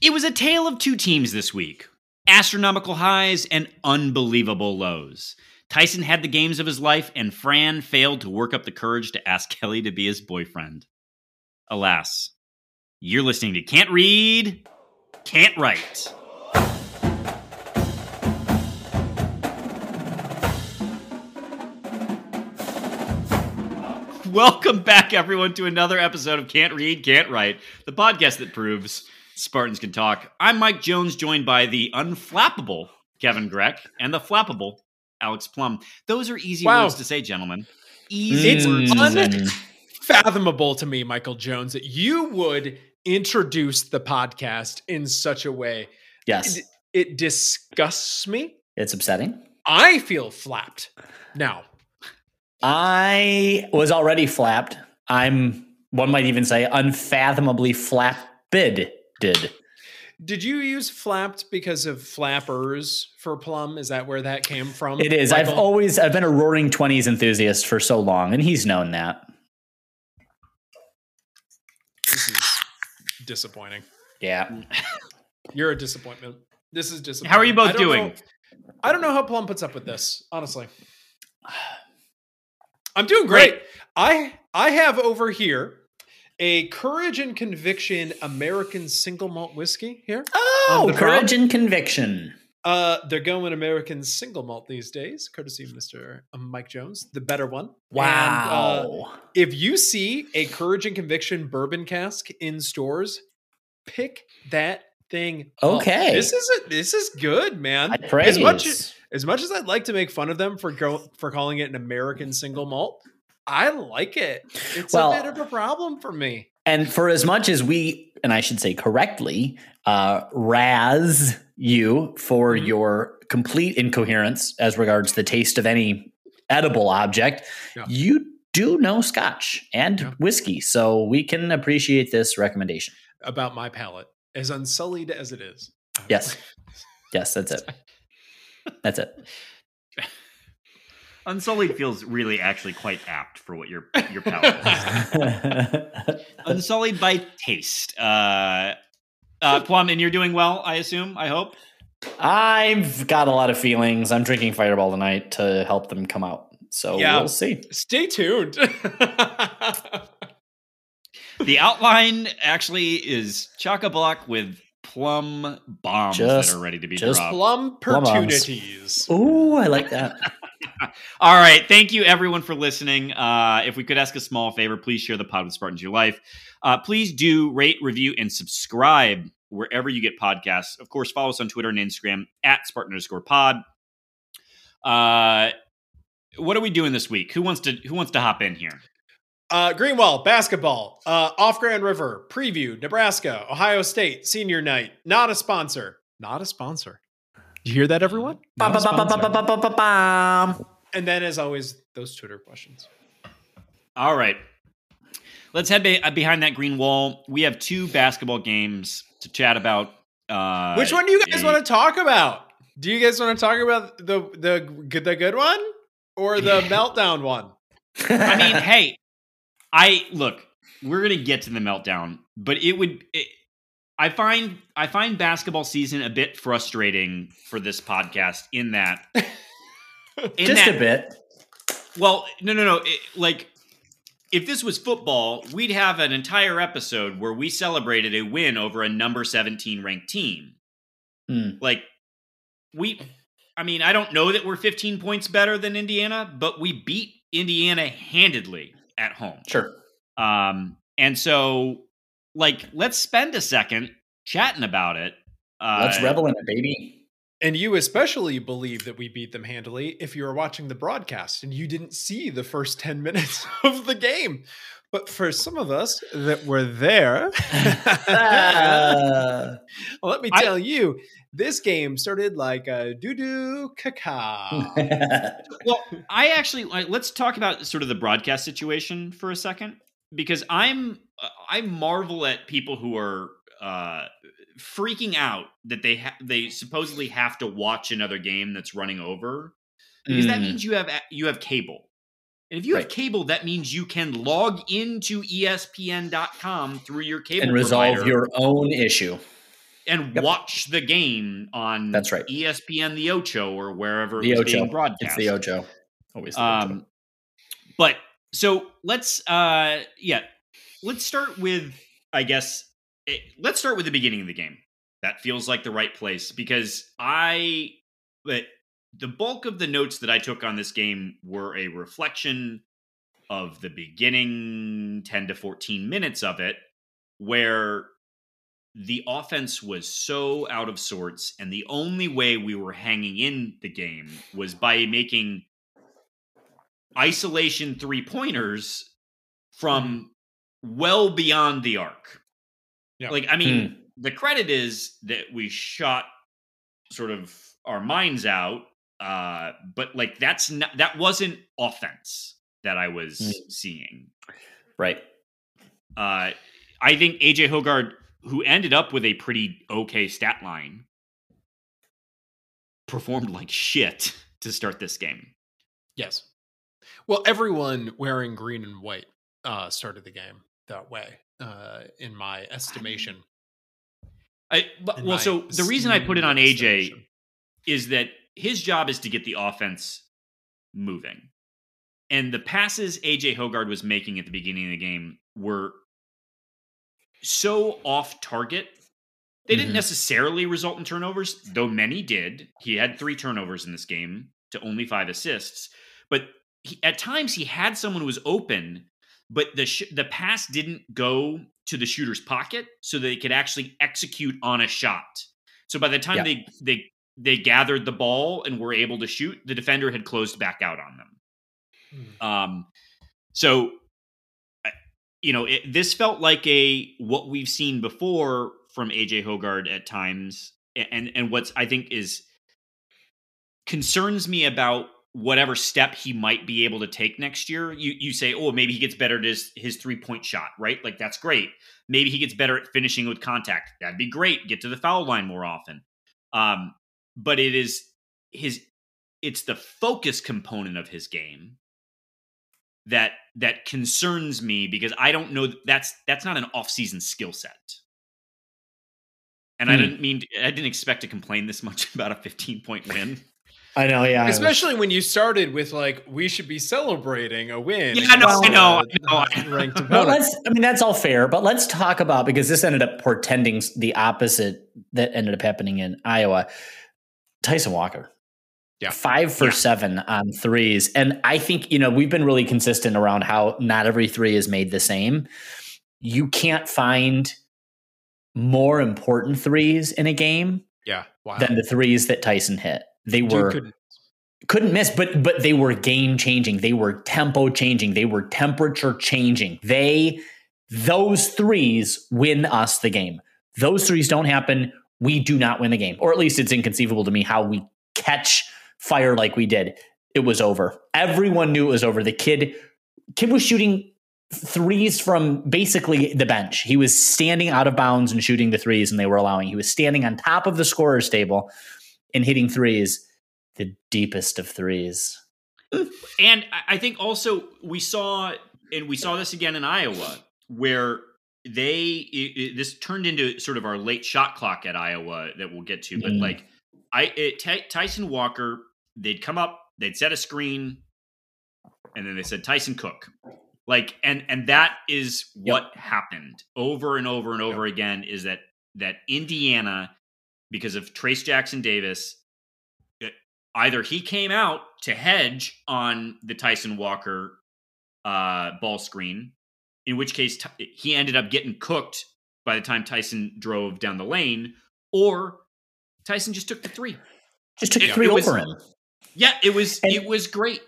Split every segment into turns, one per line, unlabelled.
It was a tale of two teams this week astronomical highs and unbelievable lows. Tyson had the games of his life, and Fran failed to work up the courage to ask Kelly to be his boyfriend. Alas, you're listening to Can't Read, Can't Write. Welcome back, everyone, to another episode of Can't Read, Can't Write, the podcast that proves Spartans can talk. I'm Mike Jones, joined by the unflappable Kevin Greck and the flappable Alex Plum. Those are easy
Wow.
words to say, gentlemen. Easy
It's
words to
unfathomable to me, Michael Jones, that you would introduce the podcast in such a way.
Yes,
It, it disgusts me.
it's upsetting.
I feel flapped now.
I was already flapped. I'm, one might even say, unfathomably flapped. Did
Did you use flapped because of flappers for plum? Is that where that came from?
it is? I've always I've been a Roaring Twenties enthusiast for so long, and he's known that.
This is disappointing.
Yeah,
You're a disappointment. This is disappointing.
How are you both
I
doing?
know- I don't know how Plum puts up with this, honestly. I'm doing great. I I have over here a Courage and Conviction American single malt whiskey here.
Oh, courage and conviction.
Uh, they're going American single malt these days, courtesy of Mr. Mike Jones, the better one. And, uh,
Wow.
if you see a Courage and Conviction bourbon cask in stores, pick that thing. up.
Okay.
this is a, this is good, man.
I.
As much as much as I'd like to make fun of them for go, for calling it an American single malt, I like it. It's
Well-
a bit of a problem for me.
and for as much as we, and I should say correctly, uh, razz you for
Mhm.
your complete incoherence as regards the taste of any edible object,
Yeah.
you do know scotch and
Yeah.
whiskey. So we can appreciate this recommendation.
About my palate, as unsullied as it is.
Yes. Yes, that's it. That's it.
Unsullied feels really actually quite apt for what your your palate is. Unsullied by taste. Uh, uh, Plum, and you're doing well, I assume. I hope.
I've got a lot of feelings. I'm drinking Fireball tonight to help them come out. So
Yeah.
we'll see.
Stay tuned.
The outline actually is chock a block with plum bombs
Just-
that are ready to be
just
dropped.
Plum
Plum arms.
opportunities.
Ooh, I like that.
All right. Thank you, everyone, for listening. Uh, if we could ask a small favor, please share the pod with Spartans Your Life. Uh, please do rate, review, and subscribe wherever you get podcasts. Of course, follow us on Twitter and Instagram at Spartan underscore pod. Uh, what are we doing this week? Who wants to Who wants to hop in here?
Uh, Greenwell basketball uh, off Grand River preview Nebraska Ohio State senior night. Not a sponsor. Not a sponsor. You hear that, everyone? And then, as always, those Twitter questions.
All right. Let's head be- behind that green wall. We have two basketball games to chat about. Uh,
Which one do you guys
a-
want to talk about? Do you guys want to talk about the the the good one or the meltdown one?
I mean, hey, I look. We're gonna get to the meltdown, but it would. It, I find I find basketball season a bit frustrating for this podcast in that. In
just
that,
a bit.
Well, no, no, no. It, like, if this was football, we'd have an entire episode where we celebrated a win over a number seventeen ranked team.
Hmm.
Like, we. I mean, I don't know that we're fifteen points better than Indiana, but we beat Indiana handedly at home.
Sure.
Um, and so, like, let's spend a second chatting about it. Uh,
Let's revel in it, baby.
And you especially believe that we beat them handily if you were watching the broadcast and you didn't see the first 10 minutes of the game. But for some of us that were there,
Ah.
let me
I-
tell you, this game started like a doo doo caca.
Well, I actually let's talk about sort of the broadcast situation for a second because I'm I marvel at people who are uh, freaking out that they ha- they supposedly have to watch another game that's running over because that
Mm.
means you have you have cable. And if you have cable, that means you can log into ESPN.com through your cable
and resolve
provider.
your own issue.
And
Yep.
watch the game on
That's right.
ESPN the Ocho or wherever
The
was being
Ocho.
broadcast.
It's the Ocho. Always the Ocho.
Um, but so let's uh yeah, let's start with I guess it, let's start with the beginning of the game. That feels like the right place because I but the bulk of the notes that I took on this game were a reflection of the beginning 10 to 14 minutes of it where the offense was so out of sorts and the only way we were hanging in the game was by making isolation three pointers from well beyond the arc.
Yeah.
Like, I mean, the credit is that we shot sort of our minds out, uh, but like that's not that wasn't offense that I was
Mm.
seeing.
right.
Uh, I think AJ Hoggard, who ended up with a pretty okay stat line, performed like shit to start this game.
Yes. Well, everyone wearing green and white uh, started the game that way, uh, in my estimation.
I,
In
well, so the reason I put it on AJ is that his job is to get the offense moving. And the passes AJ Hoggard was making at the beginning of the game were so off target. They didn't
Mhm.
necessarily result in turnovers, though many did. He had three turnovers in this game to only five assists. But he, at times he had someone who was open, but the sh- the pass didn't go to the shooter's pocket so they could actually execute on a shot. So by the time
Yeah.
they they they gathered the ball and were able to shoot, the defender had closed back out on them.
Mm.
Um, so, you know, it, this felt like a what we've seen before from AJ Hoggard at times, and and what's I think is concerns me about whatever step he might be able to take next year. You you say, oh, maybe he gets better at his his three point shot, right? Like that's great. Maybe he gets better at finishing with contact. That'd be great. Get to the foul line more often. Um, but it is his it's the focus component of his game that that concerns me because I don't know that's that's not an off-season skill set. And I
Hmm.
didn't mean I didn't expect to complain this much about a 15 point win.
I know. Yeah. I was-
Especially when you started with like, we should be celebrating a win.
Yeah, I know,
against,
I know, I know.
Ranked
Well, let's. I mean, that's all fair, but let's talk about because this ended up portending the opposite that ended up happening in Iowa. Tyson Walker,
Yeah.
five for
Yeah.
seven on threes, and I think you know we've been really consistent around how not every three is made the same. You can't find more important threes in a game
yeah. Wow.
than the threes that Tyson hit. They
Dude
were
couldn't-
couldn't miss but but they were game changing they were tempo changing they were temperature changing they those threes win us the game those threes don't happen we do not win the game or at least it's inconceivable to me how we catch fire like we did it was over everyone knew it was over the kid kid was shooting threes from basically the bench he was standing out of bounds and shooting the threes and they were allowing he was standing on top of the scorer's table and hitting threes the deepest of threes.
And I- think also we saw, and we saw this again in Iowa, where they it, it- this turned into sort of our late shot clock at Iowa that we'll get to. But
Mm.
like, I it, Ty- Tyson Walker, they'd come up, they'd set a screen, and then they said Tyson Cook, like, and and that is what happened over and over and over again. Is that that Indiana, because of Trace Jackson Davis, either he came out to hedge on the Tyson Walker uh, ball screen, in which case Ty- he ended up getting cooked by the time Tyson drove down the lane, or Tyson just took the three.
Just took
It-
three
it was-
over him.
Yeah, it was
And-
it was great.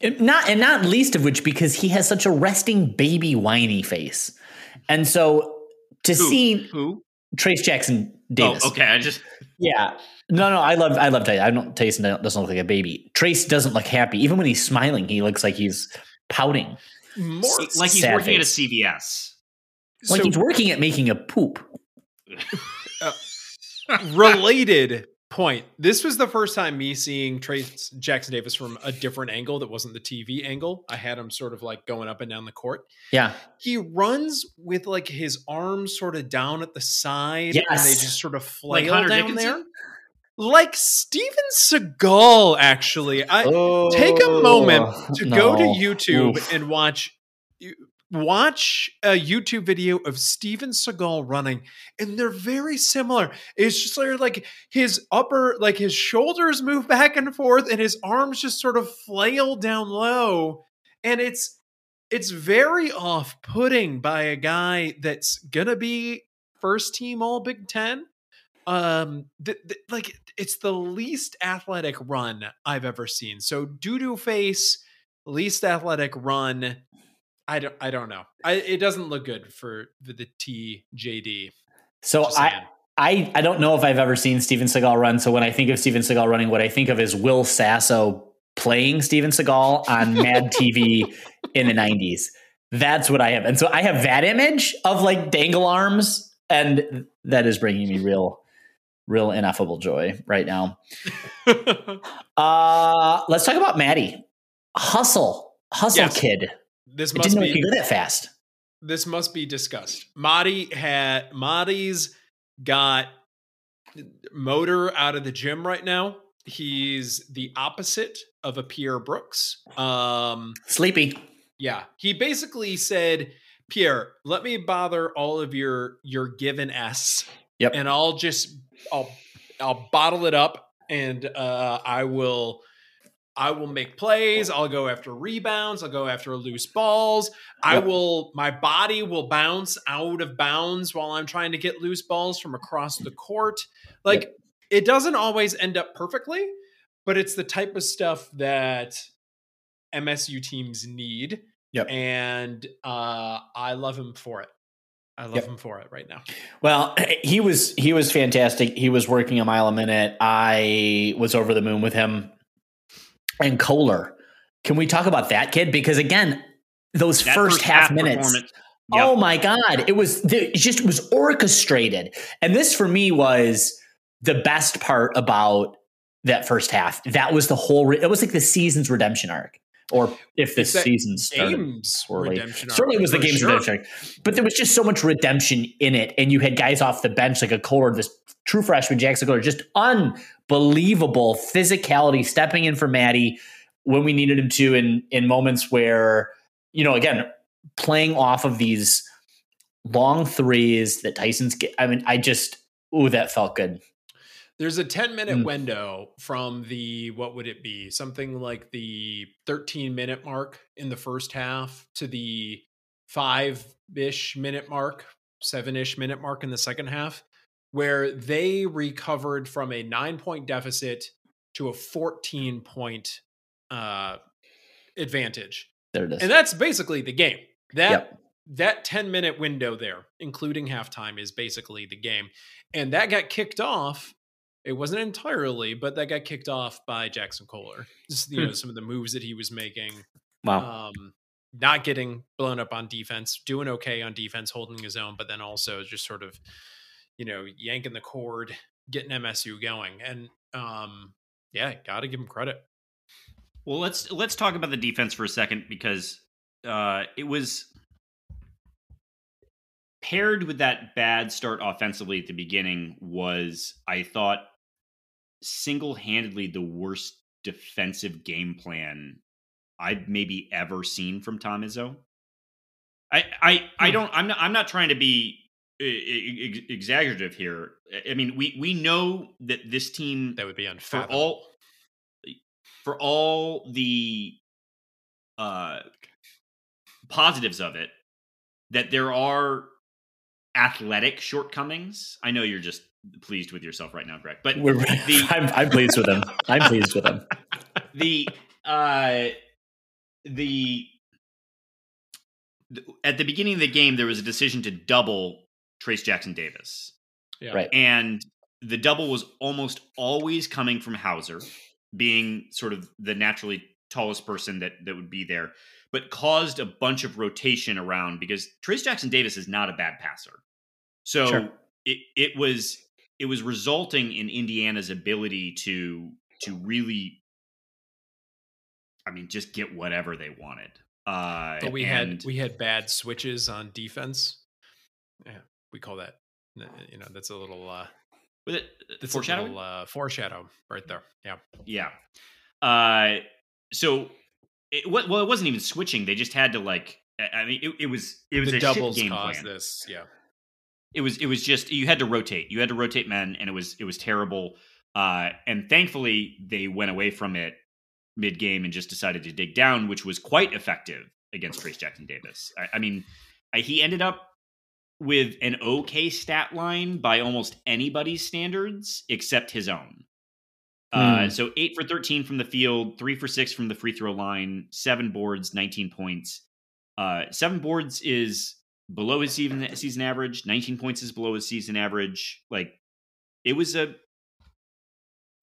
And not and not least of which because he has such a resting baby whiny face. And so to
Who?
see
Who?
Trace Jackson Davis.
Oh, okay. I just
Yeah. No, no, I love I love Tyson. I don't Tyson doesn't look like a baby. Trace doesn't look happy. Even when he's smiling, he looks like he's pouting.
More
like he's working
face.
at a CVS.
Like
so
he's working at making a poop.
Uh, related point. This was the first time me seeing Trace Jackson Davis from a different angle that wasn't the TV angle. I had him sort of like going up and down the court.
Yeah.
He runs with like his arms sort of down at the side
yes.
and they just sort of flail
like
down
Dickinson?
there. Like Steven Seagal, actually. I
Oh,
take a moment to go to.
Oh,
YouTube
Oof.
and watch watch a YouTube video of Steven Seagal running, and they're very similar. It's just like, his upper, like his shoulders move back and forth, and his arms just sort of flail down low, and it's it's very off-putting by a guy that's gonna be first team All Big Ten. Um, th- th- like it's the least athletic run I've ever seen. So doo doo face, least athletic run. I don't. I don't know. I, it doesn't look good for the, the TJD.
So
Just
I,
saying.
I I don't know if I've ever seen Steven Seagal run. So when I think of Steven Seagal running, what I think of is Will Sasso playing Steven Seagal on Mad TV in the '90s. That's what I have, and so I have that image of like dangle arms, and that is bringing me real, real ineffable joy right now. Uh, let's talk about Mady. Hustle, hustle
Yes.
kid.
This must
didn't know he
be
go that fast.
this must be discussed. Marty had Marty's got motor out of the gym right now. He's the opposite of a Pierre Brooks. Um,
Sleepy.
yeah, he basically said, "Pierre, let me bother all of your your given s,
Yep.
and I'll just I'll I'll bottle it up, and uh, I will." I will make plays. I'll go after rebounds. I'll go after loose balls. I
Yep.
will, my body will bounce out of bounds while I'm trying to get loose balls from across the court. Like it doesn't always end up perfectly, but it's the type of stuff that MSU teams need.
Yep.
And uh, I love him for it. I love
Yep.
him for it right now.
Well, he was he was fantastic. He was working a mile a minute. I was over the moon with him. And Kohler, can we talk about that kid? Because again, those
That
first, half, minutes.
Oh yep.
Oh my god, it was it just was orchestrated. And this for me was the best part about that first half. That was the whole. Re- it was like the season's redemption arc, or if the
It's that
season
Games
poorly.
redemption. arc,
Certainly, it was the game's
sure.
redemption. arc. But there was just so much redemption in it, and you had guys off the bench like a Kohler, this true freshman Jaxon Kohler, just unbelievable physicality, stepping in for Mady when we needed him to, in in moments where you know, again, playing off of these long threes that Tyson's get. I mean, I just ooh, that felt good.
There's a 10 minute
Mm.
window from the, what would it be? Something like the 13 minute mark in the first half to the five ish minute mark, seven ish minute mark in the second half, where they recovered from a nine point deficit to a 14 point uh, advantage.
There it is.
And that's basically the game. That
Yep.
that 10 minute window there, including halftime, is basically the game. And that got kicked off. It wasn't entirely, but that got kicked off by Jaxon Kohler. Just you
Hmm.
know, some of the moves that he was making.
wow.
Um, not getting blown up on defense, doing okay on defense, holding his own, but then also just sort of, you know, yanking the cord, getting MSU going. And um, yeah, gotta give him credit.
Well, let's let's talk about the defense for a second because uh, it was paired with that bad start offensively at the beginning. Was I thought single handedly the worst defensive game plan I've maybe ever seen from Tom Izzo. I I I
Hmm.
don't I'm not I'm not trying to be exaggerative here. I mean, we we know that this team
That would be
for all for all the uh positives of it that there are athletic shortcomings i know you're just pleased with yourself right now greg but
We're,
the-
I'm, I'm pleased with him. I'm pleased with him.
the uh the at the beginning of the game there was a decision to double trace jackson davis
Yeah.
Right.
and the double was almost always coming from Hauser, being sort of the naturally tallest person that that would be there, but caused a bunch of rotation around because Trace Jackson Davis is not a bad passer. So
Sure.
it it was it was resulting in Indiana's ability to to really, I mean, just get whatever they wanted. Uh,
But we
and-
had we had bad switches on defense. Yeah, we call that. You know, that's a little uh,
was it
that's
foreshadowing?
a little uh, foreshadow right there. Yeah,
Yeah. Uh, so it, well, it wasn't even switching. They just had to like. I mean, it, it was it was
the
a
doubles
game
caused
plan.
this. Yeah,
It was it was just you had to rotate. You had to rotate men, and it was it was terrible. Uh, and thankfully, they went away from it mid game and just decided to dig down, which was quite effective against Trace Jackson Davis. I, I mean, I, he ended up with an okay stat line by almost anybody's standards except his own. Uh,
Hmm.
so eight for 13 from the field, three for six from the free throw line, seven boards, 19 points. Uh, seven boards is below his season, season average. 19 points is below his season average. Like it was a,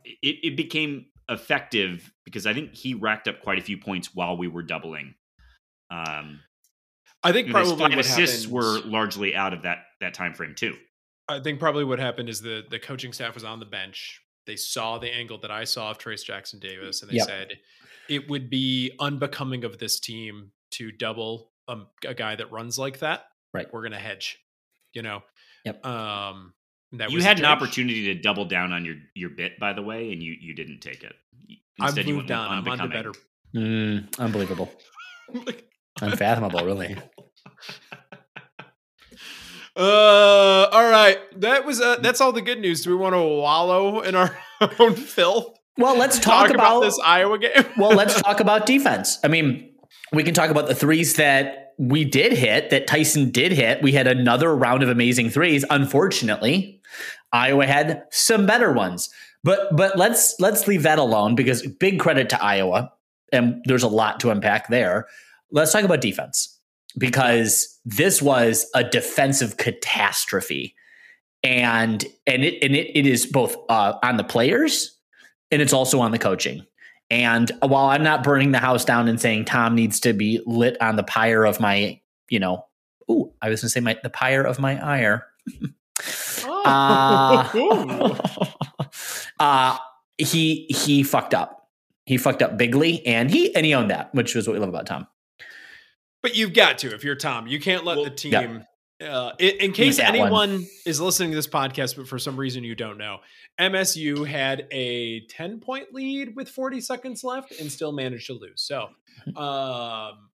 it, it became effective because I think he racked up quite a few points while we were doubling. Um,
I think
and his
probably
five
what
assists
happened,
were largely out of that that time frame too.
I think probably what happened is the the coaching staff was on the bench. They saw the angle that I saw of Trace Jackson Davis, and they
Yep.
said it would be unbecoming of this team to double a, a guy that runs like that.
Right.
We're gonna hedge. You know.
Yep.
Um. That
you
was
had an opportunity to double down on your your bit, by the way, and you you didn't take it.
I've
Instead, you
moved
went
on. I'm on to better.
Mm, unbelievable. Unfathomable, really.
Uh, all right. That was uh, that's all the good news. Do we want to wallow in our own filth?
Well, let's talk, about,
this Iowa game.
well, let's talk about defense. I mean, we can talk about the threes that we did hit, that Tyson did hit. We had another round of amazing threes. Unfortunately, Iowa had some better ones. But but let's let's leave that alone because big credit to Iowa, and there's a lot to unpack there. Let's talk about defense because this was a defensive catastrophe, and and it and it, it is both uh, on the players and it's also on the coaching. And while I'm not burning the house down and saying Tom needs to be lit on the pyre of my, you know, ooh, I was going to say my the pyre of my ire. Uh, uh, he he fucked up. He fucked up bigly, and he and he owned that, which was what we love about Tom.
But you've got to if you're Tom. You can't let
Well,
the team.
yeah.
Uh, in, in case
that one.
anyone is listening to this podcast, but for some reason you don't know, MSU had a 10 point lead with 40 seconds left and still managed to lose. So, um,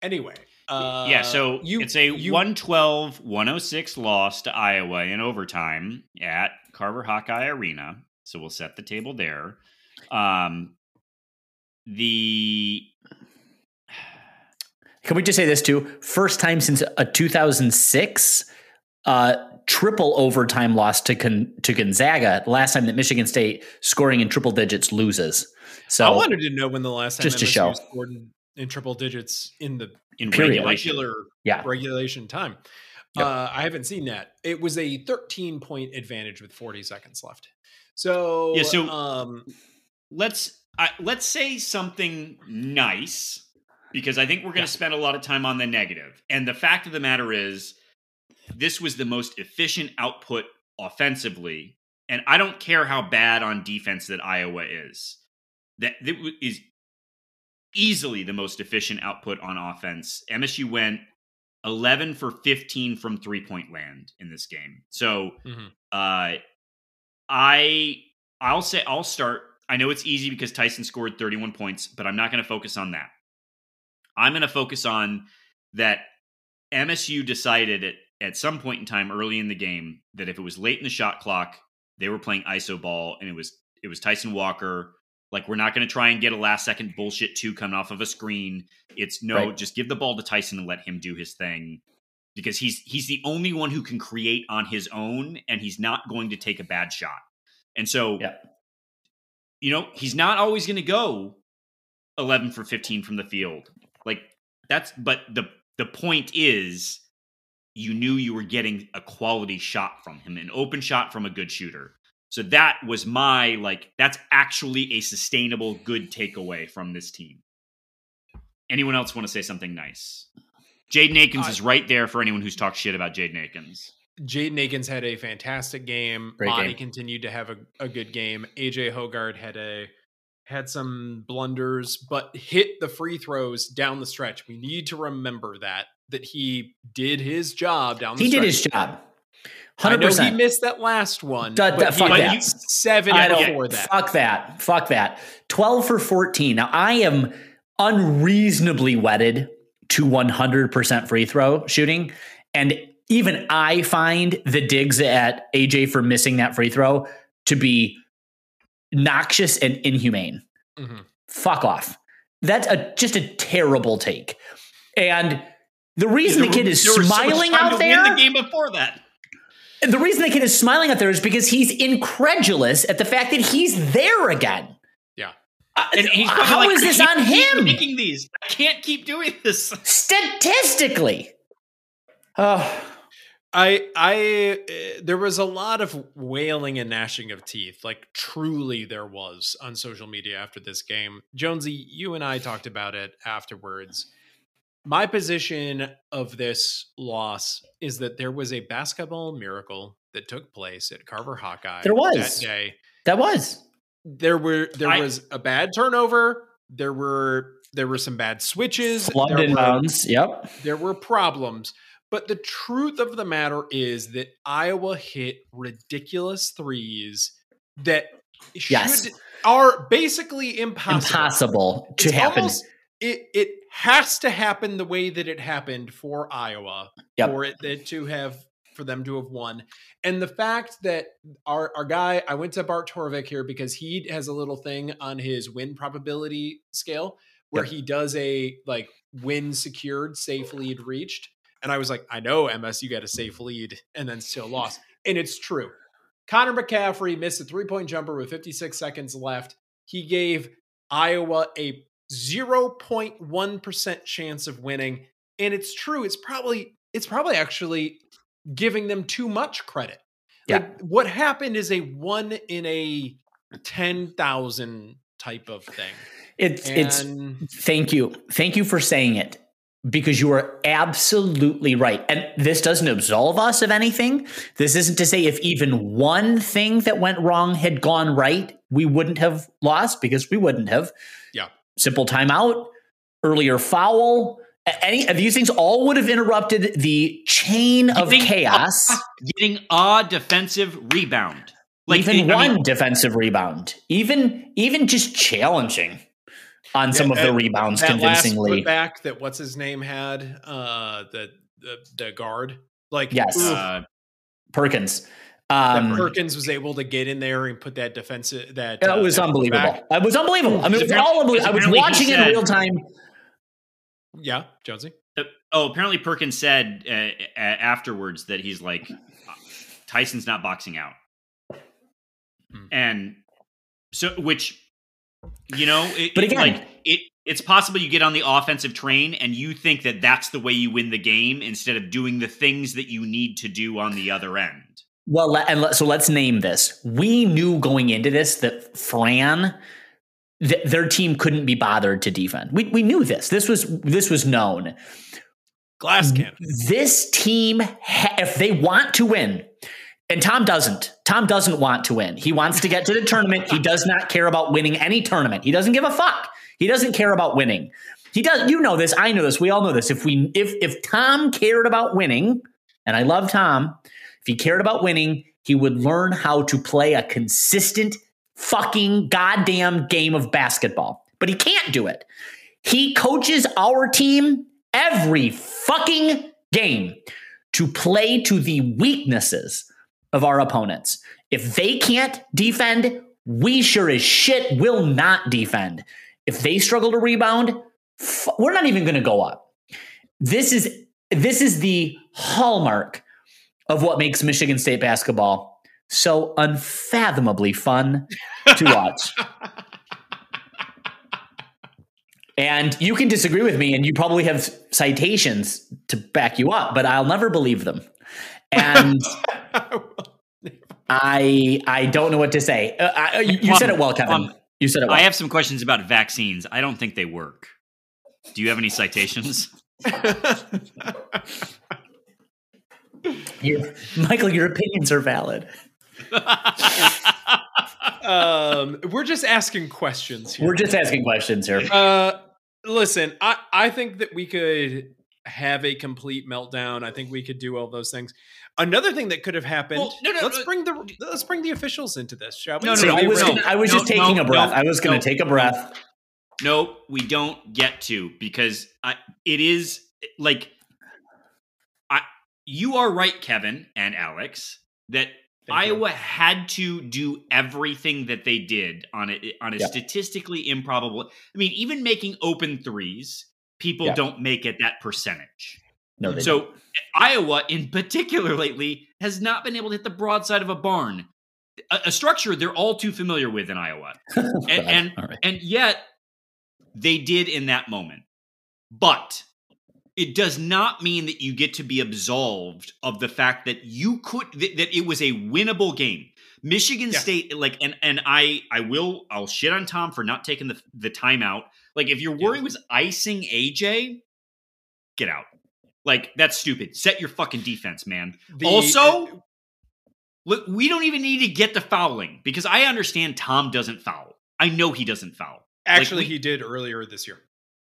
anyway, uh,
yeah, so
you,
it's a
you,
112 106 loss to Iowa in overtime at Carver Hawkeye Arena. So we'll set the table there. Um, the
Can we just say this too? First time since a 2006 uh, triple overtime loss to Con- to Gonzaga. The last time that Michigan State scoring in triple digits loses. So
I wanted to know when the last time
Just to show.
scored in, in triple digits in the
in
Period.
regulation.
regular
yeah,
regulation time.
Yep.
Uh, I haven't seen that. It was a 13 point advantage with 40 seconds left. So
Yeah, so-
um,
let's I, let's say something nice because I think we're going to
Yeah.
spend a lot of time on the negative. And the fact of the matter is, this was the most efficient output offensively, and I don't care how bad on defense that Iowa is. That that is easily the most efficient output on offense. MSU went 11 for 15 from three point land in this game. So
mhm.
uh, I I'll say I'll start. I know it's easy because Tyson scored 31 points, but I'm not going to focus on that. I'm going to focus on that MSU decided at, at some point in time early in the game that if it was late in the shot clock, they were playing iso ball and it was it was Tyson Walker. Like we're not going to try and get a last second bullshit two coming off of a screen. It's no,
Right.
just give the ball to Tyson and let him do his thing because he's he's the only one who can create on his own and he's not going to take a bad shot. And so
Yeah.
you know, he's not always going to go 11 for 15 from the field. Like that's but the the point is you knew you were getting a quality shot from him, an open shot from a good shooter. So that was my like that's actually a sustainable good takeaway from this team. Anyone else want to say something nice? Jaden Akins
I-
is right there for anyone who's talked shit about Jaden Akins.
Jaden Akins had a fantastic game.
Great
Monty
game.
continued to have a, a good game. AJ Hoggard had a had some blunders, but hit the free throws down the stretch. We need to remember that that he did his job down the stretch.
He
stretch.
did his job.
I
Hundred
know he missed that last one.
Duh,
but
fuck
was
that.
seven
I don't.
before that.
Fuck that. Fuck that. Twelve for fourteen. Now I am unreasonably wedded to one hundred percent free throw shooting, and even I find the digs at AJ for missing that free throw to be noxious and inhumane.
Mhm.
Fuck off. That's a just a terrible take. And the reason the kid is
was so much
smiling
time
out there,
the game before that.
the reason the kid is smiling out there is because he's incredulous at the fact that he's there again.
Yeah.
Uh,
And he's
how
like,
is this on him?
Making these, I can't keep doing this.
Statistically. Oh,
I I uh, there was a lot of wailing and gnashing of teeth, like truly there was on social media after this game. Jonesy, you and I talked about it afterwards. My position of this loss is that there was a basketball miracle that took place at Carver Hawkeye
There was.
that day.
that was.
There were there
I-
was a bad turnover. There were there were some bad switches.
Flubbed
there were-
inbounds. Yep.
there were problems. But the truth of the matter is that Iowa hit ridiculous threes that should
Yes.
are basically impossible.
Impossible to
It's
happen.
almost- it it has to happen the way that it happened for Iowa
Yep.
for it to have for them to have won. And the fact that our our guy, I went to Bart Torvik here because he has a little thing on his win probability scale where
Yep.
he does a like win secured, safe lead reached. And I was like, I know MS, you got a safe lead and then still lost. And it's true. Connor McCaffery missed a three point jumper with 56 seconds left. He gave Iowa a 0.1% chance of winning. And it's true. It's probably, it's probably actually giving them too much credit.
Yeah.
Like, what happened is a one in a 10,000 type of thing.
It's it's Thank you. Thank you for saying it because you are absolutely right. And this doesn't absolve us of anything. This isn't to say if even one thing that went wrong had gone right, we wouldn't have lost because we wouldn't have.
Yeah.
Simple timeout, earlier foul. Any of these things all would have interrupted the chain of
Getting
chaos.
Getting a defensive rebound. Like
even
I
one
mean,
defensive rebound. Even even just challenging on some
Yeah,
of the rebounds
that last
convincingly.
putback that what's his name had, uh, the, the, the guard, like,
Yes.
uh,
Perkins. Um,
Perkins was able to get in there and put that defensive, that,
It
uh,
was
that
unbelievable.
back.
It was unbelievable. I mean, it was all unbelievable. I was watching it in real time.
Yeah, Jonesy.
uh, oh, apparently Perkins said uh, uh, afterwards that he's like, Tyson's not boxing out,
Hmm.
and so which, you know, it,
But
it,
again-
like it. It's possible you get on the offensive train and you think that that's the way you win the game instead of doing the things that you need to do on the other end.
Well, and so let's name this. We knew going into this that Fran, th- their team couldn't be bothered to defend. We we knew this. This was this was known.
Glass cannon.
This team, ha- if they want to win, and Tom doesn't. Tom doesn't want to win. He wants to get to the tournament. He does not care about winning any tournament. He doesn't give a fuck. He doesn't care about winning. He does. You know this. I know this. We all know this. If we, if if Tom cared about winning, and I love Tom, if he cared about winning, he would learn how to play a consistent fucking goddamn game of basketball. But he can't do it. He coaches our team every fucking game to play to the weaknesses of our opponents. If they can't defend, we sure as shit will not defend. If they struggle to rebound, f- we're not even going to go up. This is this is the hallmark of what makes Michigan State basketball so unfathomably fun to watch. And you can disagree with me, and you probably have citations to back you up, but I'll never believe them. And I I don't know what to say. Uh, I, you you said it well, Kevin.
Um,
you said it well.
I have some questions about vaccines. I don't think they work. Do you have any citations?
You- Michael, your opinions are valid.
um, we're just asking questions here.
We're just asking questions here.
Uh, listen, I I think that we could have a complete meltdown. I think we could do all those things. Another thing that could have happened.
Well, no, no,
let's
no.
bring the let's bring the officials into this, shall we?
No, no,
See,
no,
I was,
no,
gonna, I was
no,
just taking
no,
a breath.
no,
I was going
no.
to take a breath.
no, we don't get to because I, it is like I. You are right, Kevin and Alex, that
Thank you.
Iowa had to do everything that they did on a on a
Yeah.
statistically improbable. I mean, even making open threes, people
Yeah.
don't make it that percentage.
No, they
So Iowa, in particular, lately has not been able to hit the broadside of a barn, a, a structure they're all too familiar with in Iowa, and and,
right.
and yet they did in that moment. But it does not mean that you get to be absolved of the fact that you could that, that it was a winnable game. Michigan
Yeah.
State, like, and and I I will I'll shit on Tom for not taking the the timeout. Like, if your
Yeah.
worry was icing AJ, get out. Like, that's stupid. Set your fucking defense, man.
The-
also, uh, look, we don't even need to get to fouling because I understand Tom doesn't foul. I know he doesn't foul.
Actually,
we-
he did earlier this year.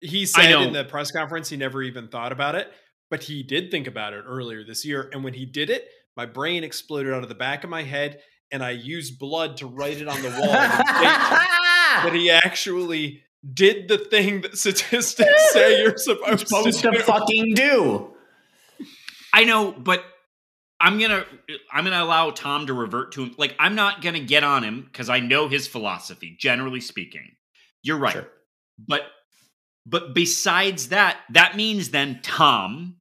He said in the press conference he never even thought about it, but he did think about it earlier this year. And when he did it, my brain exploded out of the back of my head, and I used blood to write it on the wall that he actually did the thing that statistics say you're supposed,
supposed
to,
to
do.
fucking do.
I know, but I'm gonna I'm gonna allow Tom to revert to him. Like, I'm not gonna get on him because I know his philosophy. Generally speaking, you're right.
Sure.
But but besides that, that means then Tom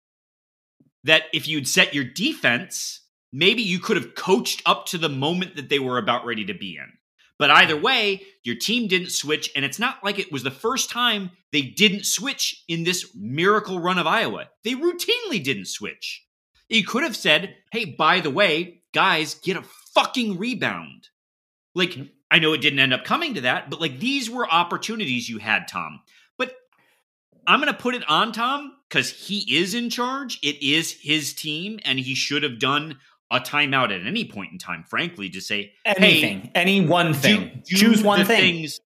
that if you'd set your defense, maybe you could have coached up to the moment that they were about ready to be in. But either way, your team didn't switch, and it's not like it was the first time they didn't switch in this miracle run of Iowa. They routinely didn't switch. You could have said, hey, by the way, guys, get a fucking rebound. Like, mm-hmm. I know it didn't end up coming to that, but like these were opportunities you had, Tom. But I'm going to put it on Tom because he is in charge. It is his team, and he should have done a timeout at any point in time, frankly, to say,
Anything, any one thing.
do
Choose one thing.
Things.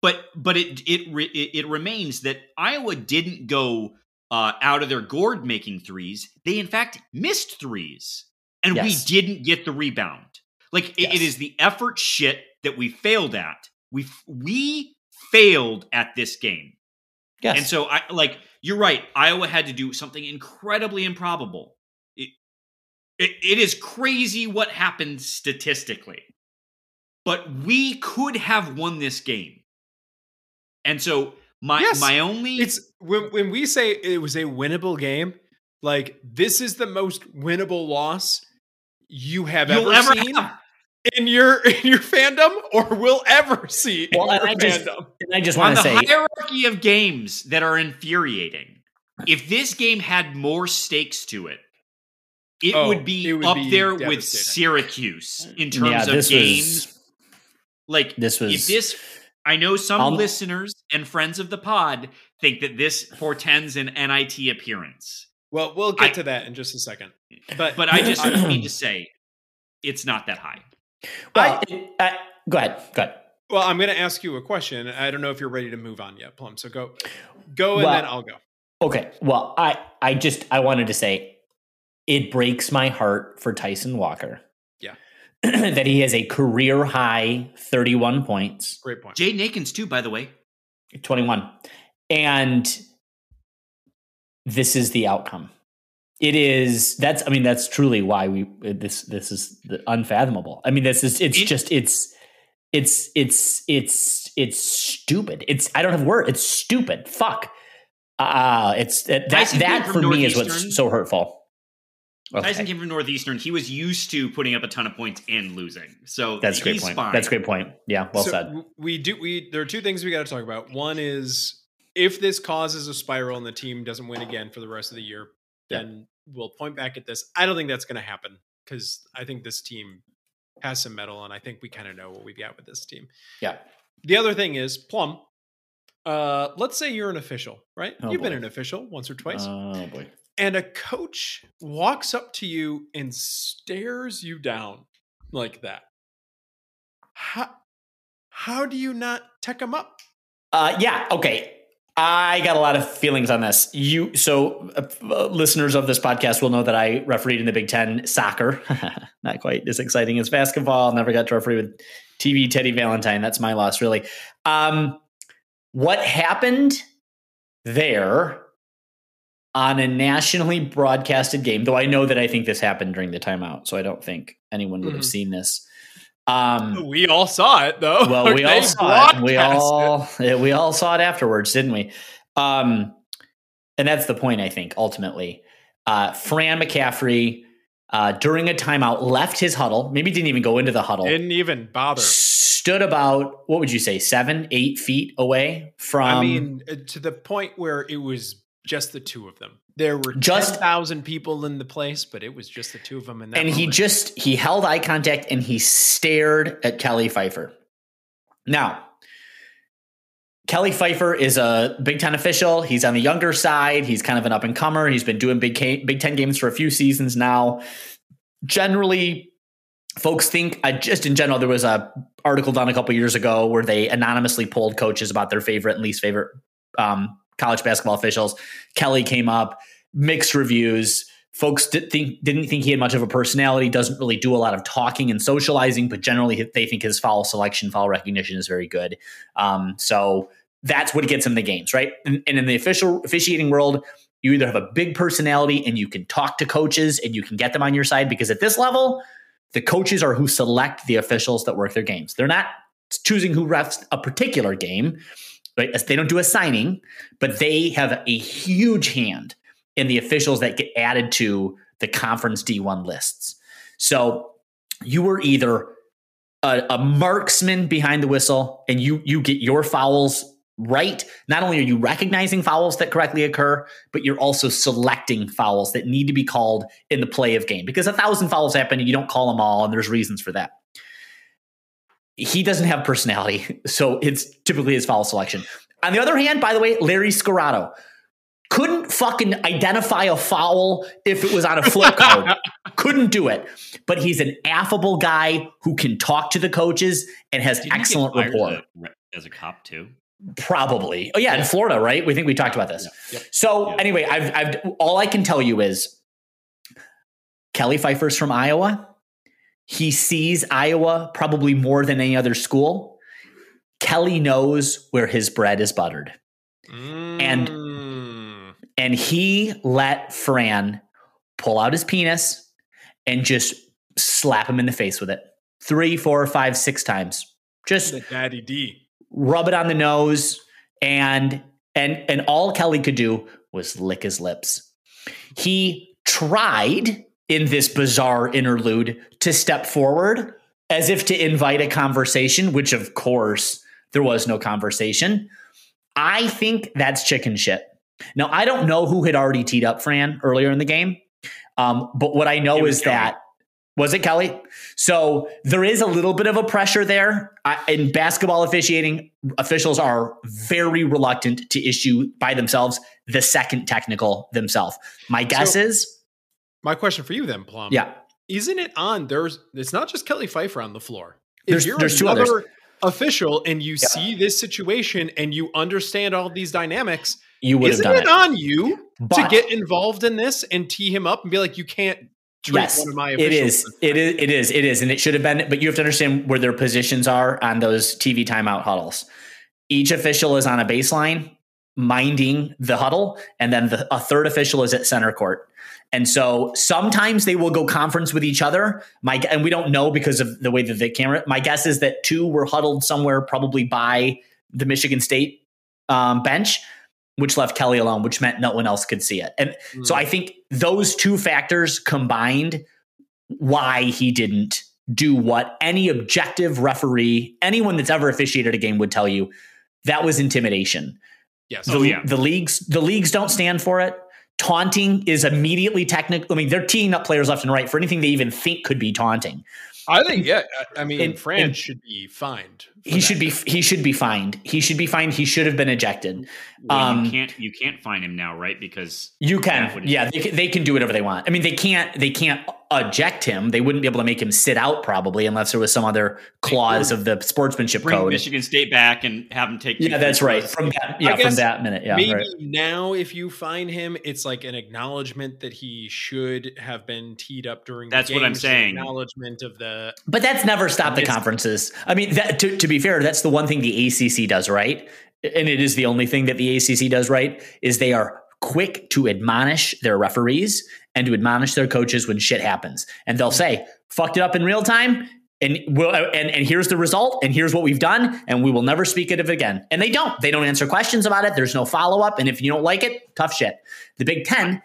But but it it re- it, it remains that Iowa didn't go uh, out of their gourd making threes. They in fact missed threes, and
Yes.
we didn't get the rebound. Like it- it
Yes.
is the effort shit that we failed at. We we failed at this game.
Yes.
And so I like you're right. Iowa had to do something incredibly improbable. It, it, it is crazy what happened statistically. But we could have won this game. And so my
Yes,
my only
It's when when we say it was a winnable game, like this is the most winnable loss you have
you'll
ever,
ever
seen
have.
in your in your fandom or will ever see
Well,
in
and
your
I just-
fandom.
And I just
on
want
the
to say,
hierarchy of games that are infuriating. If this game had more stakes to it, it
Oh,
would be
it would
up
be
there with. Syracuse in terms
yeah,
of games.
was
like
this was
if this i know some
I'll-
listeners and friends of the pod think that this portends an nit appearance
Well, we'll get
I-
to that in just a second. But
but i just need to say it's not that high
well. it- uh, go ahead. Go ahead.
well, I'm going to ask you a question. I don't know if you're ready to move on yet, Plum. So go, go, and
Well-
then I'll go.
Okay. Well, I I just I wanted to say it breaks my heart for Tyson Walker.
Yeah.
that he has a career high 31 points,
Great point.
Jaden Akins too by the way
21. And this is the outcome. It is that's I mean that's truly why we this this is the unfathomable. I mean this is it's
It-
just it's it's it's it's it's stupid. It's I don't have word. It's stupid. Fuck. Uh it's that that,
Tyson came
that
from
for me is what's so hurtful.
Tyson came from northeastern he was used to putting up a ton of points and losing so
That's a great point.
fine.
That's a great point. Yeah, well
So
said.
We do. We there are two things we got to talk about. One is if this causes a spiral and the team doesn't win again for the rest of the year,
Yeah.
then we'll point back at this. I don't think that's going to happen because I think this team has some metal, and I think we kind of know what we've got with this team.
Yeah.
The other thing is Plum. Uh, let's say you're an official, right?
Oh,
You've been an official once or twice.
Oh boy.
And a coach walks up to you and stares you down like that. How how do you not tech him up?
Uh, yeah. Okay. I got a lot of feelings on this. You so uh, uh, listeners of this podcast will know that I refereed in the Big Ten soccer. Not quite as exciting as basketball. Never got to referee with TV Teddy Valentine. That's my loss, really. Um, what happened there on a nationally broadcasted game? Though I know that I think this happened during the timeout, so I don't think anyone would have
Mhm.
seen this. Um,
We all saw it though.
well, we all saw it. We all yeah, we all saw it afterwards, didn't we? Um, and that's the point. I think ultimately, uh, Fran McCaffery uh, during a timeout left his huddle. Maybe didn't even go into the huddle.
Didn't even bother.
Stood about what would you say, seven, eight feet away from.
I mean, uh, to the point where it was just the two of them. There were
Just-
thousand people in the place, but it was just the two of them.
And he just he held eye contact and he stared at Kelly Pfeifer. Now, Kelly Pfeifer is a Big Ten official. He's on the younger side. He's kind of an up and comer. He's been doing Big K- Big Ten games for a few seasons now. Generally, folks think uh, just in general. There was a article done a couple years ago where they anonymously polled coaches about their favorite and least favorite um, college basketball officials. Kelly came up, mixed reviews. Folks did think, didn't think he had much of a personality. Doesn't really do a lot of talking and socializing, but generally they think his foul selection, foul recognition is very good. Um, so that's what gets him the games, right? And, and in the official officiating world, you either have a big personality and you can talk to coaches and you can get them on your side because at this level, the coaches are who select the officials that work their games. They're not choosing who refs a particular game, right? They don't do a signing, but they have a huge hand in the officials that get added to the conference D1 lists. So you were either a, a marksman behind the whistle and you you get your fouls right. Not only are you recognizing fouls that correctly occur, but you're also selecting fouls that need to be called in the play of game because a thousand fouls happen and you don't call them all, and there's reasons for that. He doesn't have personality, so it's typically his foul selection. On the other hand, by the way, Larry Scirotto couldn't fucking identify a foul if it was on a flip code. couldn't do it. But he's an affable guy who can talk to the coaches and has
get
excellent rapport.
As a, cop too.
Probably. Oh yeah, in Florida, right? We think we talked about this.
Yep.
So
Yeah.
anyway, I've, I've all I can tell you is Kelly Pfeifer's from Iowa. He sees Iowa probably more than any other school. Kelly knows where his bread is buttered. And-
Mm.
And he let Fran pull out his penis and just slap him in the face with it. Three, four, five, six times. Just
the daddy D.
rub it on the nose and and and all Kelly could do was lick his lips. He tried in this bizarre interlude to step forward as if to invite a conversation, which of course there was no conversation. I think that's chicken shit. Now I don't know who had already teed up Fran earlier in the game, um, but what I know is
Kelly.
that was it Kelly? So there is a little bit of a pressure there. I, in basketball officiating, officials are very reluctant to issue by themselves the second technical themselves. My guess
So-
is,
My question for you then, Plum.
yeah,
Isn't it on? There's it's not just Kelly Pfeifer on the floor.
There's-
if you're
there's two
another official and you
Yeah.
see this situation and you understand all these dynamics,
you would have
isn't
done
it
it.
on you to get involved in this and tee him up and be like, you can't treat
Yes,
one of my
it is. It is. It is. It is. And it should have been. But you have to understand where their positions are on those TV timeout huddles. Each official is on a baseline, minding the huddle, and then the, a third official is at center court. And so sometimes they will go conference with each other. My and we don't know because of the way that the camera. My guess is that two were huddled somewhere, probably by the Michigan State um, bench, which left Kelly alone, which meant no one else could see it. And so
Hmm.
I think those two factors combined why he didn't do what any objective referee, anyone that's ever officiated a game would tell you that was intimidation.
yes.
The,
Oh, yeah.
the leagues the leagues don't stand for it. Taunting is immediately technical. I mean, they're teeing up players left and right for anything they even think could be taunting.
I think yeah. I mean,
And-
Fran
and-
should be fined.
He
that.
should be he should be fined. He should be fined. He should have been ejected.
Well,
Um,
you can't you can't find him now, right? Because
You can,
would-
yeah. They can, they can do whatever they want. I mean, they can't they can't eject him. They wouldn't be able to make him sit out probably unless there was some other clause of the sportsmanship
bring
code.
Michigan State back and have him take.
Yeah, that's right. From that, yeah, from that minute, yeah,
Maybe
right.
now, if you find him, it's like an acknowledgement that he should have been teed up during. the
That's what I'm
which
saying.
Acknowledgement of the.
But that's never stopped the conferences. I mean, that, to, to be fair, that's the one thing the ACC does right, and it is the only thing that the ACC does right is they are quick to admonish their referees and to admonish their coaches when shit happens, and they'll say, "Fucked it up in real time." And we'll, and and here's the result, and here's what we've done, and we will never speak of it again. And they don't. They don't answer questions about it. There's no follow up, and if you don't like it, tough shit. The Big Ten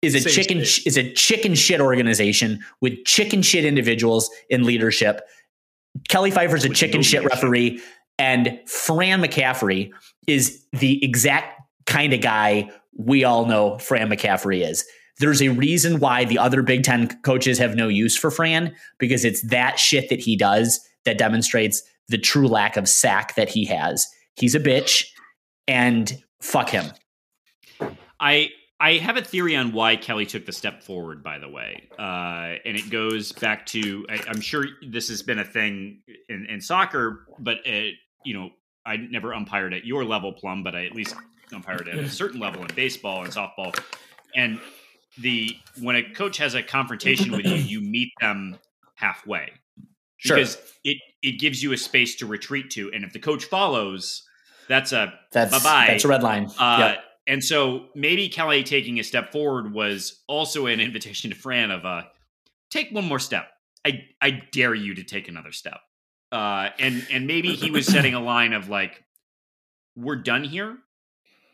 is a
Same
chicken is a chicken shit organization with chicken shit individuals in leadership. Kelly Pfeifer's a
With
chicken
no
shit
leadership.
referee, and Fran McCaffery is the exact kind of guy we all know Fran McCaffery is. There's a reason why the other Big Ten coaches have no use for Fran because it's that shit that he does that demonstrates the true lack of sack that he has. He's a bitch, and fuck him.
I I have a theory on why Kelly took the step forward. By the way, uh, and it goes back to I, I'm sure this has been a thing in, in soccer, but it, you know I never umpired at your level, Plum, but I at least umpired at a certain level in baseball and softball. And the when a coach has a confrontation with you, you meet them halfway
Sure.
because it it gives you a space to retreat to, and if the coach follows, that's a
That's
Bye-bye.
that's a red line.
uh,
Yep.
And so maybe Kelly taking a step forward was also an invitation to Fran of uh, take one more step. I I dare you to take another step. Uh, and and maybe he was setting a line of like, we're done here.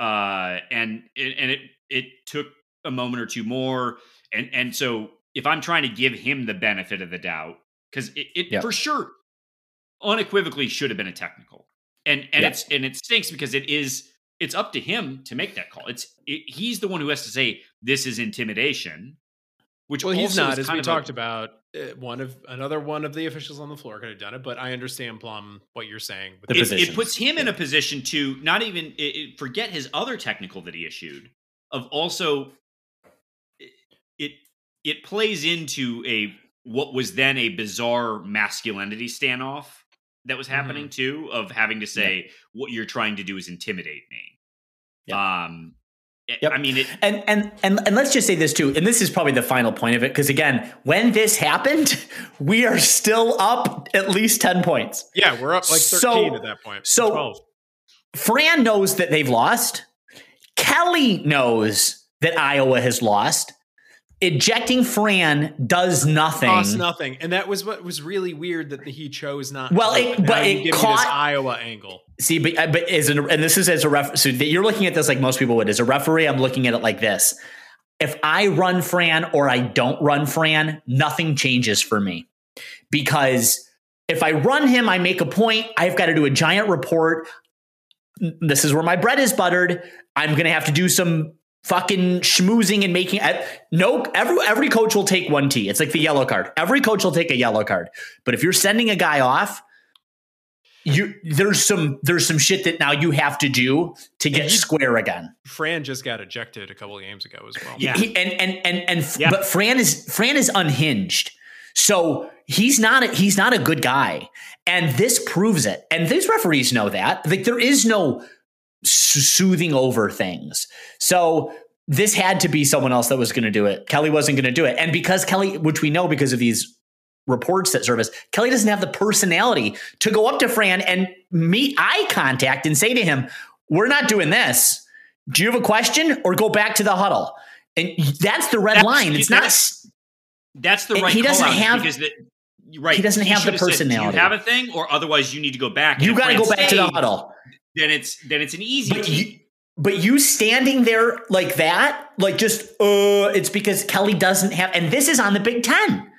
Uh, and it, and it it took a moment or two more. And and so if I'm trying to give him the benefit of the doubt, because it, it
Yep.
for sure unequivocally should have been a technical. And and
Yeah.
it's and it stinks because it is it's up to him to make that call. It's it, he's the one who has to say this is intimidation, which
Well, he's not, as we
of a-
talked about. Uh, one of another one of the officials on the floor could have done it, but I understand Plum what you're saying. with
The
it, it puts him in a position to not even it, it- forget his other technical that he issued of also it, it it plays into a what was then a bizarre masculinity standoff that was happening too of having to say what you're trying to do is intimidate me.
Yep.
um I-
Yep.
i mean it
And and and and let's just say this too, and this is probably the final point of it, because again, when this happened, we are still up at least ten points.
Yeah, we're up like 13
So-
at that point.
so-
12.
Fran knows that they've lost. Kelly knows that Iowa has lost. Ejecting Fran does nothing.
cost nothing, and that was what was really weird that he chose not.
Well, it- but it caught-
Iowa angle.
See, but uh, but as an, and this is as a ref. So you're looking at this like most people would. As a referee, I'm looking at it like this: if I run Fran or I don't run Fran, nothing changes for me because if I run him, I make a point. I've got to do a giant report. This is where my bread is buttered. I'm going to have to do some fucking schmoozing and making. I, no, every every coach will take one T. It's like the yellow card. Every coach will take a yellow card. But if you're sending a guy off, you there's some there's some shit that now you have to do to get
you-
square again.
Fran just got ejected a couple of games ago as well.
Yeah.
He- and and and and
Yeah.
but Fran is Fran is unhinged. So he's not a, he's not a good guy, and this proves it. And these referees know that. Like there is no s- soothing over things. So this had to be someone else that was going to do it. Kelly wasn't going to do it, and because Kelly, which we know because of these reports that surface, Kelly doesn't have the personality to go up to Fran and meet eye contact and say to him, "We're not doing this. Do you have a question, or go back to the huddle?" And that's the red
That's-
line. It's not.
that's the right
he doesn't have-
because that right
he doesn't have the
said,
personality.
do you have a thing or otherwise you need to go back
You got to go back to the huddle.
Then it's then it's an easy
But you, but you standing there like that, like just uh, it's because Kelly doesn't have, and this is on the Big Ten.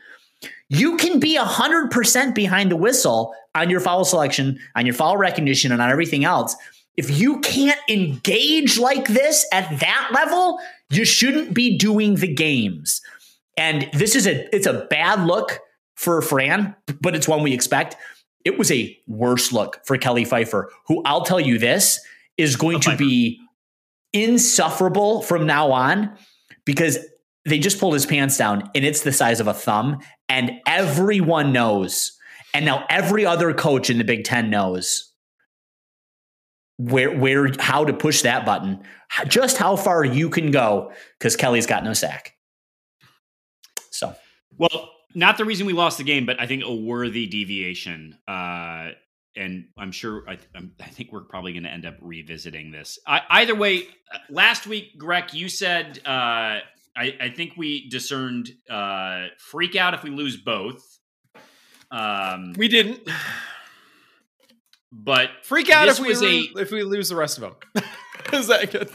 You can be hundred percent behind the whistle on your foul selection, on your foul recognition, and on everything else. If you can't engage like this at that level, you shouldn't be doing the games. And this is a it's a bad look for Fran, but it's one we expect. It was a worse look for Kelly Pfeifer, who I'll tell you this is going to be insufferable from now on because they just pulled his pants down and it's the size of a thumb and everyone knows and now every other coach in the Big 10 knows where where how to push that button just how far you can go cuz Kelly's got no sack. So.
Well not the reason we lost the game but I think a worthy deviation uh and I'm sure I, I think we're probably going to end up revisiting this. I, either way, uh, last week, Greg, you said uh, I, I, think we discerned uh, freak out if we lose both.
Um, we didn't,
but
freak out if we a, if we lose the rest of them. Is that good?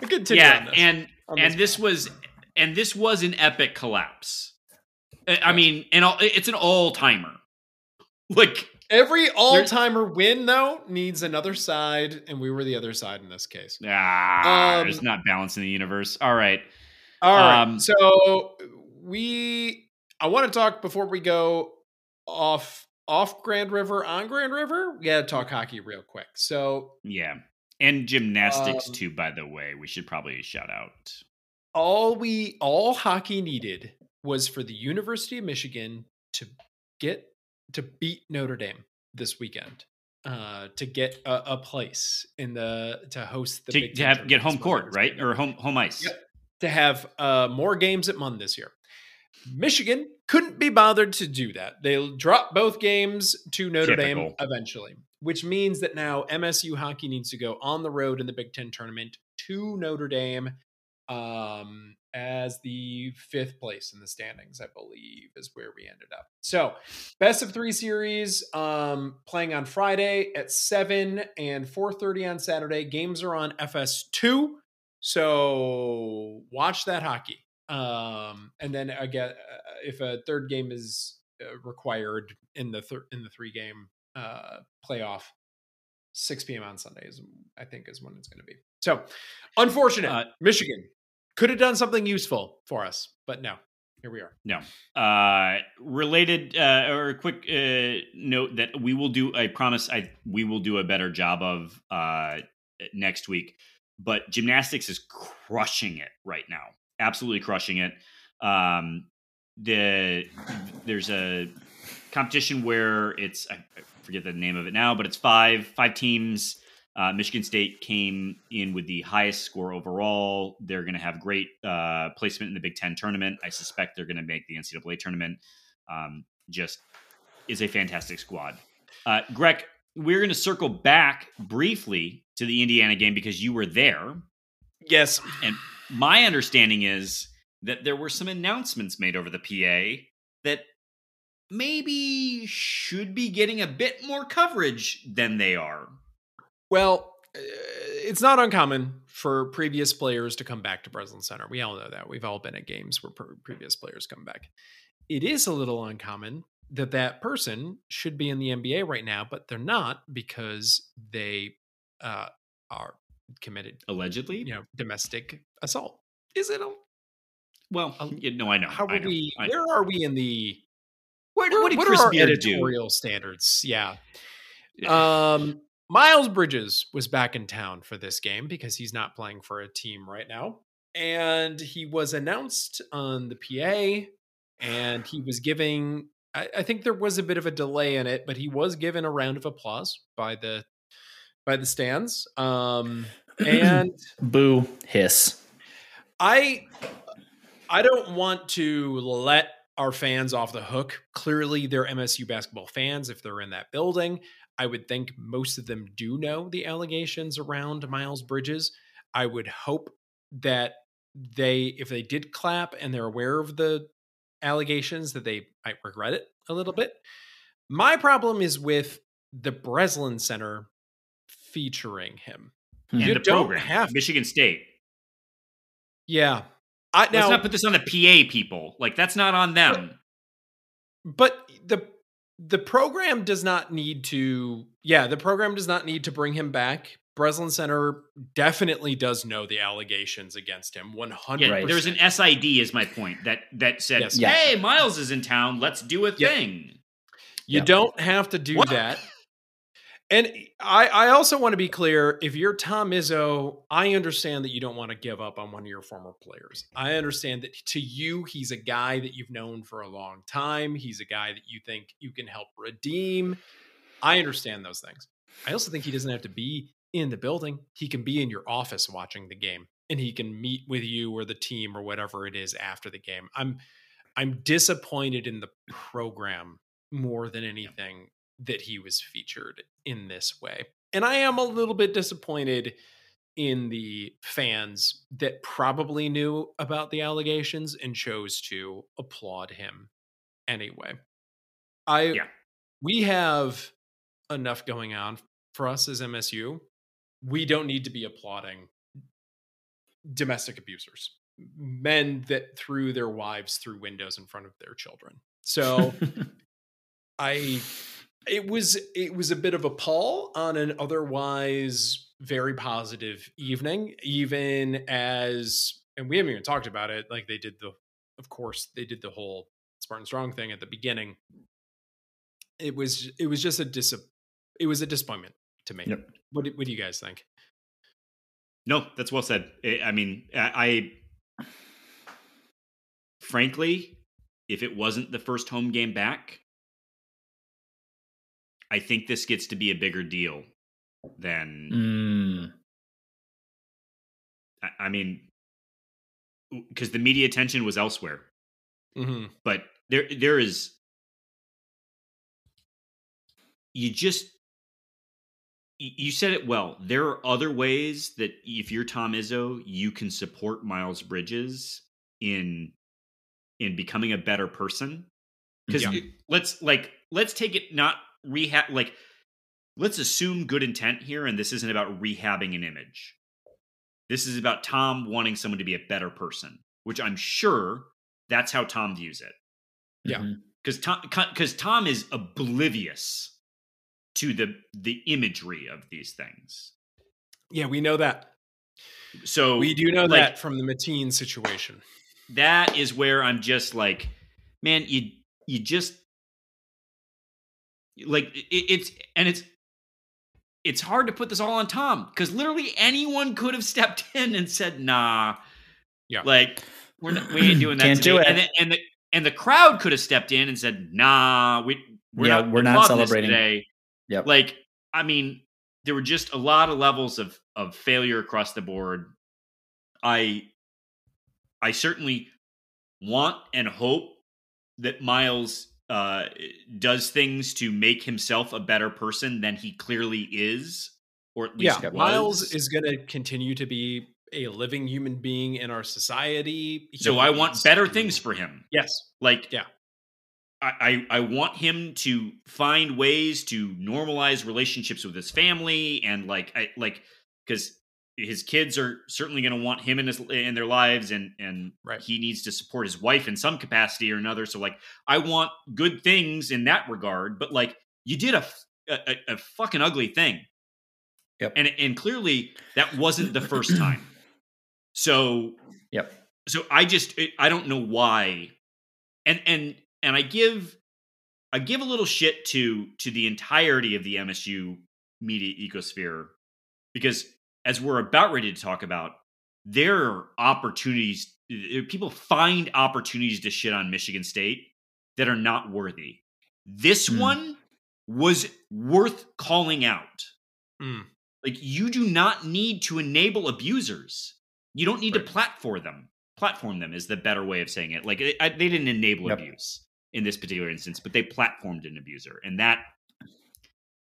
A good tip.
Yeah, and and this, this was and this was an epic collapse. I mean, and it's an all timer. Like
Every all timer win, though, needs another side, and we were the other side in this case.
Ah, um, there's not balance in the universe. All right.
All right. Um, so we, I want to talk before we go off off Grand River on Grand River. We got to talk hockey real quick. So
yeah, and gymnastics um, too. By the way, we should probably shout out.
All we all hockey needed was for the University of Michigan to get to beat Notre Dame this weekend uh, to get a, a, place in the to host the
to, to have, get home court right or home home ice yep.
to have uh, more games at Munn this year. Michigan couldn't be bothered to do that. They'll drop both games to Notre Typical. Dame eventually, which means that now MSU hockey needs to go on the road in the Big Ten tournament to Notre Dame um, as the fifth place in the standings, I believe, is where we ended up. So, best of three series um, playing on Friday at seven and four thirty on Saturday. Games are on FS2, so watch that hockey. Um, and then again, uh, if a third game is uh, required in the thir- in the three game uh, playoff, 6 p.m. on Sundays, I think is when it's going to be. So, unfortunate. Uh, Michigan could have done something useful for us, but no. Here we are.
No. Uh, related uh, or a quick uh, note that we will do. I promise. I we will do a better job of uh, next week. But gymnastics is crushing it right now. Absolutely crushing it. Um, the there's a competition where it's I forget the name of it now, but it's five five teams uh, Michigan State came in with the highest score overall. They're going to have great uh, placement in the Big Ten tournament. I suspect they're going to make the NCAA tournament. Um, just is a fantastic squad. Uh, Greg, we're going to circle back briefly to the Indiana game because you were there.
Yes.
And my understanding is that there were some announcements made over the PA that maybe should be getting a bit more coverage than they are.
Well, uh, it's not uncommon for previous players to come back to Breslin Center. We all know that. We've all been at games where previous players come back. It is a little uncommon that that person should be in the NBA right now, but they're not because they uh, are committed
allegedly,
you know, domestic assault. Is it? A,
well, you know, I know.
How
are
we? I, where are we in the?
Where, what,
what,
what
are our editorial do? standards? Yeah. Um, Miles Bridges was back in town for this game because he's not playing for a team right now. And he was announced on the PA and he was giving I, I, think there was a bit of a delay in it, but he was given a round of applause by the by the stands. Um and
boo hiss.
I I don't want to let our fans off the hook. Clearly, they're MSU basketball fans if they're in that building. I would think most of them do know the allegations around Miles Bridges. I would hope that they, if they did clap and they're aware of the allegations, that they might regret it a little bit. My problem is with the Breslin Center featuring him. Hmm.
And you the program, have Michigan State.
Yeah,
I, now, let's not put this on the PA people. Like that's not on them.
But, but the the program does not need to yeah the program does not need to bring him back Breslin Center definitely does know the allegations against him. One hundred.
Yeah,
Right.
there's an SID is my point that that said,
Yes.
Yeah.
"Hey, Miles is in town. Let's do a
Yeah.
thing."
You
Yeah.
don't have to do
What?
that. And I, I also want to be clear if you're Tom Izzo, I understand that you don't want to give up on one of your former players. I understand that to you, he's a guy that you've known for a long time. He's a guy that you think you can help redeem. I understand those things. I also think he doesn't have to be in the building. He can be in your office watching the game and he can meet with you or the team or whatever it is after the game. I'm I'm disappointed in the program more than anything that he was featured in this way. And I am a little bit disappointed in the fans that probably knew about the allegations and chose to applaud him anyway. I
Yeah.
we have enough going on for us as MSU. We don't need to be applauding domestic abusers, men that threw their wives through windows in front of their children. So I it was it was a bit of a pull on an otherwise very positive evening, even as and we haven't even talked about it. Like they did the of course they did the whole Spartan Strong thing at the beginning. It was it was just a dis it was a disappointment to me.
Yep.
What do, what do you guys think?
No, that's well said. I I mean, I, I frankly, if it wasn't the first home game back, I think this gets to be a bigger deal than
Mm,
I, I mean, because the media attention was elsewhere.
Mm-hmm.
But there, there is. You just you said it well. There are other ways that if you're Tom Izzo, you can support Miles Bridges in in becoming a better person. Because
Yeah.
let's like let's take it not rehab like let's assume good intent here, and this isn't about rehabbing an image. This is about Tom wanting someone to be a better person, which I'm sure that's how Tom views it.
Yeah.
Mm-hmm.
Because Tom, because Tom is oblivious to the the imagery of these things.
Yeah, we know that.
So
We do know
like,
that from the Mateen situation.
that is where I'm just like, man, you you just like it, it's and it's it's hard to put this all on Tom because literally anyone could have stepped in and said, "Nah,
Yeah.
like we're not, we ain't doing that."
Can't do it.
And the, and the and the crowd could have stepped in and said, "Nah, we we're
Yeah,
not
we're not celebrating."
today."
Yeah,
Like, I mean, there were just a lot of levels of of failure across the board. I I certainly want and hope that Miles uh, does things to make himself a better person than he clearly is, or at least
Yeah,
was.
Miles is going to continue to be a living human being in our society.
So I want better
to-
things for him.
Yes.
Like,
Yeah.
I, I I want him to find ways to normalize relationships with his family and like I like because his kids are certainly going to want him in his in their lives and and
Right.
he needs to support his wife in some capacity or another. So like I want good things in that regard, but like you did a a fucking ugly thing.
Yep.
And and clearly that wasn't the first time. So
Yep.
so I just I don't know why, and and and I give I give a little shit to to the entirety of the MSU media ecosphere because as we're about ready to talk about, there are opportunities. uh, People find opportunities to shit on Michigan State that are not worthy. This
Hmm.
one was worth calling out.
Mm.
Like you do not need to enable abusers. You don't need
Right.
to platform them. Platform them is the better way of saying it. Like I, I- they didn't enable
Yep.
abuse in this particular instance, but they platformed an abuser, and that,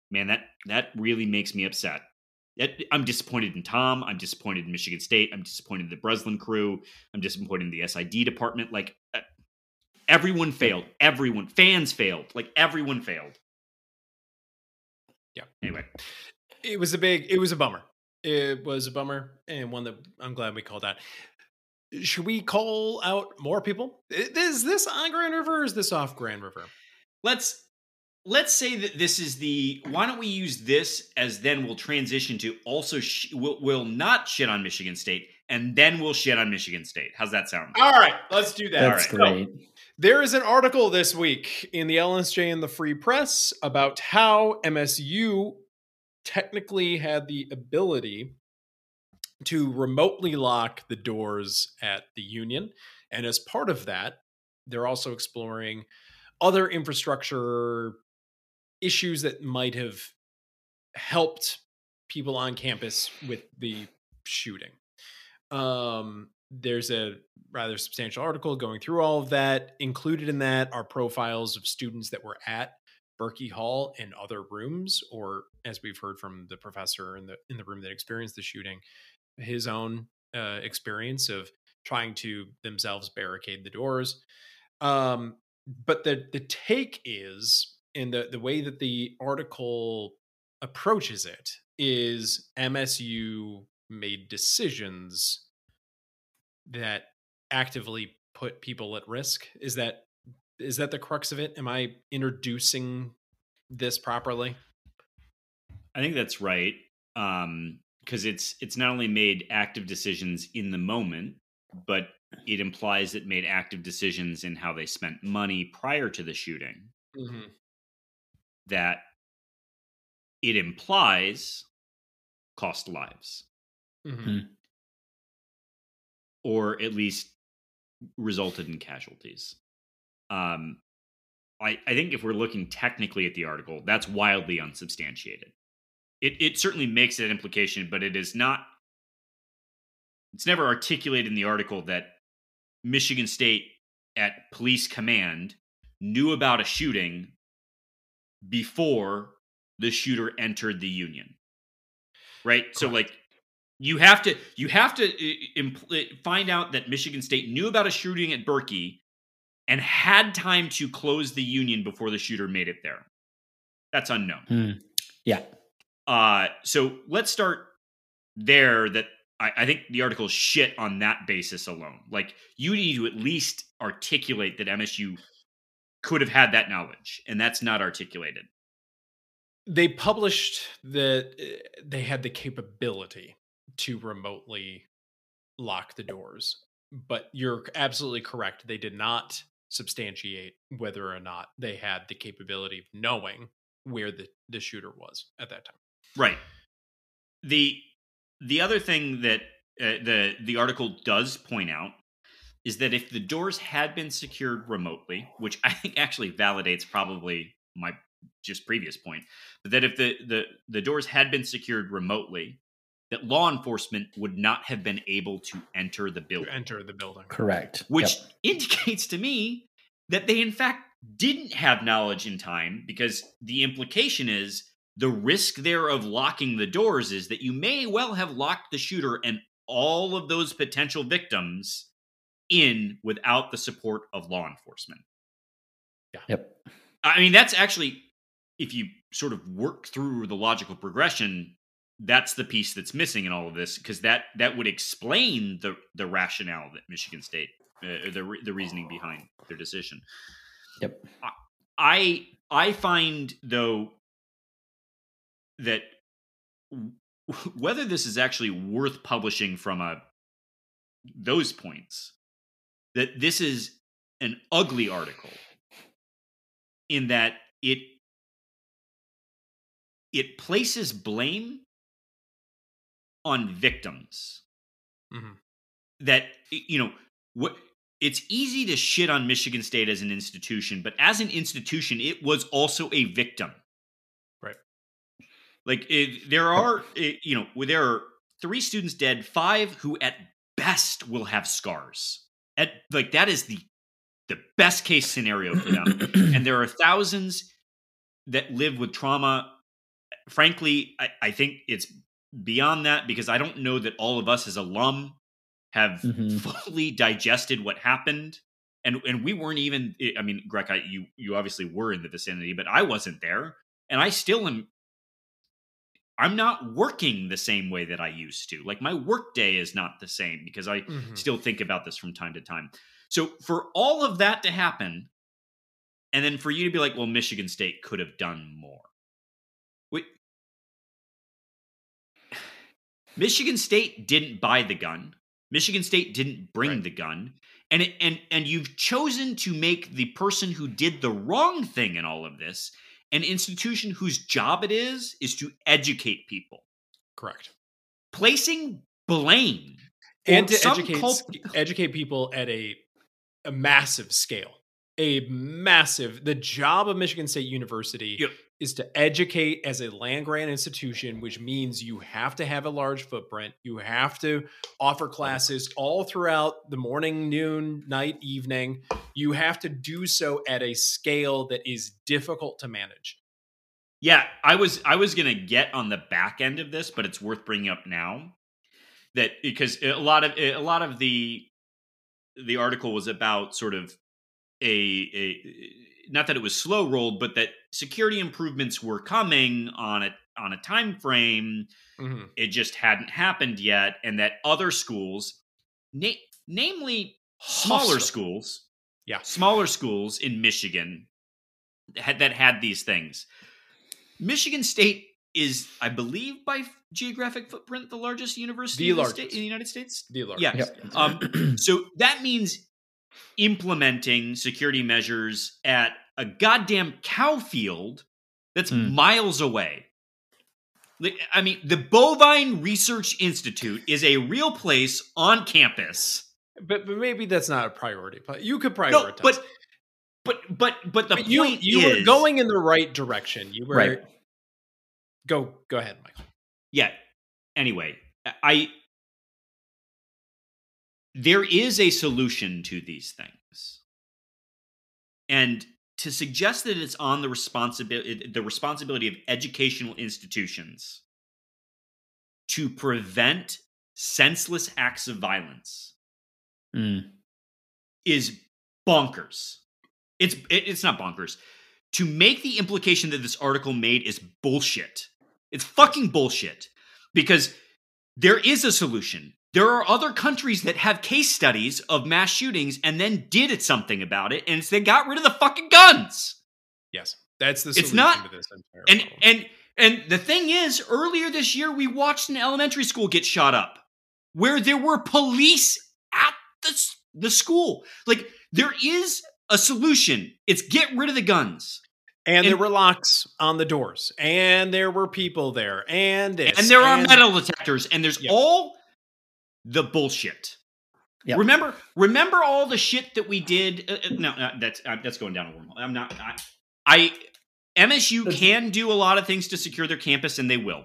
man, that that really makes me upset. I'm disappointed in Tom. I'm disappointed in Michigan State. I'm disappointed in the Breslin crew. I'm disappointed in the SID department. Like uh, everyone failed. Everyone fans failed. Like everyone failed.
Yeah.
Anyway,
It was a big, it was a bummer. It was a bummer and one that I'm glad we called out. Should we call out more people? Is this on Grand River or is this off Grand River?
let's let's say that this is the why don't we use this as then we'll transition to also sh- we'll, we'll not shit on michigan state and then we'll shit on michigan state how's that sound
All right, let's do that.
That's
right.
great.
There is an article this week in the LSJ and the Free Press about how MSU technically had the ability to remotely lock the doors at the Union. And as part of that, they're also exploring other infrastructure issues that might have helped people on campus with the shooting. Um, there's a rather substantial article going through all of that. Included in that are profiles of students that were at Berkey Hall and other rooms, or as we've heard from the professor in the in the room that experienced the shooting, his own uh, experience of trying to themselves barricade the doors. Um, but the the take is, and the the way that the article approaches it is MSU made decisions that actively put people at risk. Is that is that the crux of it? Am I introducing this properly?
I think that's right. Um, because it's it's not only made active decisions in the moment, but it implies it made active decisions in how they spent money prior to the shooting.
Mm-hmm.
That it implies cost lives,
Mm-hmm.
or at least resulted in casualties. Um, I, I think if we're looking technically at the article, that's wildly unsubstantiated. It it certainly makes that implication, but it is not. It's never articulated in the article that Michigan State at police command knew about a shooting before the shooter entered the union. Right? So like you have to you have to uh, impl- find out that Michigan State knew about a shooting at Berkey and had time to close the union before the shooter made it there. That's unknown.
Hmm. Yeah.
Uh, so let's start there. That I, I think the article is shit on that basis alone. Like you need to at least articulate that MSU could have had that knowledge, and that's not articulated.
They published that uh, they had the capability to remotely lock the doors, but you're absolutely correct. They did not substantiate whether or not they had the capability of knowing where the, the shooter was at that time.
Right. The the other thing that uh, the the article does point out is that if the doors had been secured remotely, which I think actually validates probably my just previous point, but that if the the the doors had been secured remotely, that law enforcement would not have been able to enter the
To
building,
enter the building.
Correct.
which
Yep.
indicates to me that they in fact didn't have knowledge in time because the implication is the risk there of locking the doors is that you may well have locked the shooter and all of those potential victims in without the support of law enforcement.
Yep.
I mean, that's actually, if you sort of work through the logical progression, that's the piece that's missing in all of this because that that would explain the the rationale that Michigan State, uh, the the reasoning behind their decision.
Yep.
I I find though that whether this is actually worth publishing from a those points that this is an ugly article in that it it places blame on victims
Mhm.
that you know what it's easy to shit on Michigan State as an institution, but as an institution, it was also a victim.
Right.
Like it, there are, it, you know, there are three students dead, five who at best will have scars. At like that is the the best case scenario for them, and there are thousands that live with trauma. Frankly, I, I think it's beyond that because I don't know that all of us as alum have
Mhm.
fully digested what happened and and we weren't even i mean greg I, you you obviously were in the vicinity but i wasn't there and i still am i'm not working the same way that i used to like my work day is not the same because i
Mhm.
still think about this from time to time so for all of that to happen and then for you to be like, well, Michigan State could have done more. Wait. Michigan State didn't buy the gun. Michigan State didn't bring
Right.
the gun. And it, and and you've chosen to make the person who did the wrong thing in all of this an institution whose job it is is to educate people.
Correct.
Placing blame
And to educate
culp-
educate people at a a massive scale. A massive the job of Michigan State University
Yep.
Is to educate as a land grant institution, which means you have to have a large footprint. You have to offer classes all throughout the morning, noon, night, evening. You have to do so at a scale that is difficult to manage.
Yeah, I was I was gonna get on the back end of this, but it's worth bringing up now that because a lot of a lot of the the article was about sort of a a not that it was slow rolled, but that security improvements were coming on a on a time frame.
Mhm.
It just hadn't happened yet, and that other schools, na- namely smaller schools,
Yeah.
smaller schools in Michigan had, that had these things. Michigan State is, I believe, by geographic footprint, the largest university
The
in, the
largest.
state, in the United States.
The largest.
Yeah.
Yep.
Um, so that means implementing security measures at a goddamn cow field that's
Hmm.
miles away. I mean, the Bovine Research Institute is a real place on campus.
But, but maybe that's not a priority. But you could prioritize.
No, but but but but the
But you
point
you
is
were going in the right direction. You were
Right.
Go go ahead, Michael.
yeah. Anyway, I there is a solution to these things, and to suggest that it's on the responsibility the responsibility of educational institutions to prevent senseless acts of violence
Mm.
is bonkers. It's it, it's not bonkers. To make the implication that this article made is bullshit. It's fucking bullshit because there is a solution. There are other countries that have case studies of mass shootings and then did it something about it, and it's they got rid of the fucking guns.
Yes, that's the
It's
solution
not-
to this entire
And
problem.
and and the thing is, earlier this year we watched an elementary school get shot up, where there were police at the the school. Like there is a solution. It's get rid of the guns,
And there were locks on the doors, and there were people there, and this,
and there are metal detectors, and there's all the bullshit.
Yep.
Remember, remember all the shit that we did. Uh, uh, no, uh, that's uh, that's going down a wormhole. I'm not. I, I MSU can do a lot of things to secure their campus, and they will.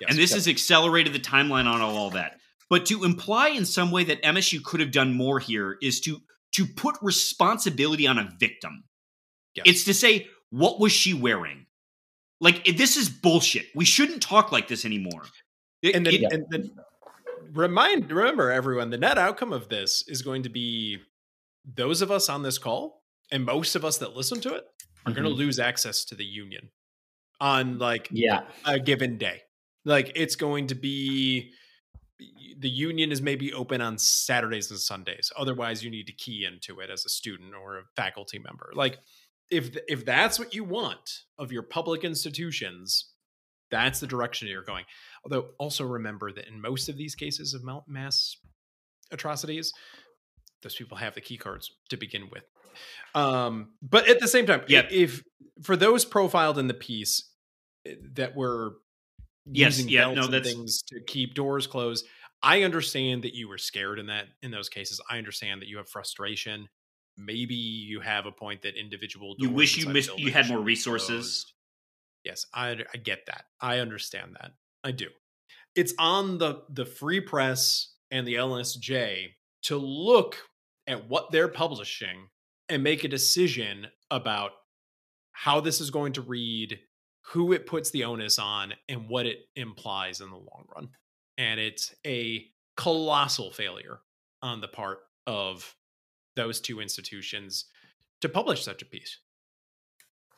Yes.
and this
Yep.
has accelerated the timeline on all, all that. But to imply in some way that MSU could have done more here is to to put responsibility on a victim.
Yes.
It's to say, what was she wearing? Like this is bullshit. We shouldn't talk like this anymore. It-
and then,
it-
and then remind remember everyone the net outcome of this is going to be those of us on this call and most of us that listen to it are going to
mm-hmm.
lose access to the union on like
Yeah.
a given day. Like it's going to be the union is maybe open on saturdays and sundays. Otherwise you need to key into it as a student or a faculty member. Like if if that's what you want of your public institutions that's the direction you're going although also remember that in most of these cases of mass atrocities those people have the key cards to begin with um but at the same time
Yeah.
if for those profiled in the piece eh, that were
Yes,
using
yeah,
belts
no,
and things to keep doors closed i understand that you were scared in that in those cases i understand that you have frustration maybe you have a point that individual
you wish you missed you had more resources.
closed. Yes, I I get that. I understand that. I do. It's on the the free press and the LSJ to look at what they're publishing and make a decision about how this is going to read, who it puts the onus on, and what it implies in the long run. And it's a colossal failure on the part of those two institutions to publish such a piece.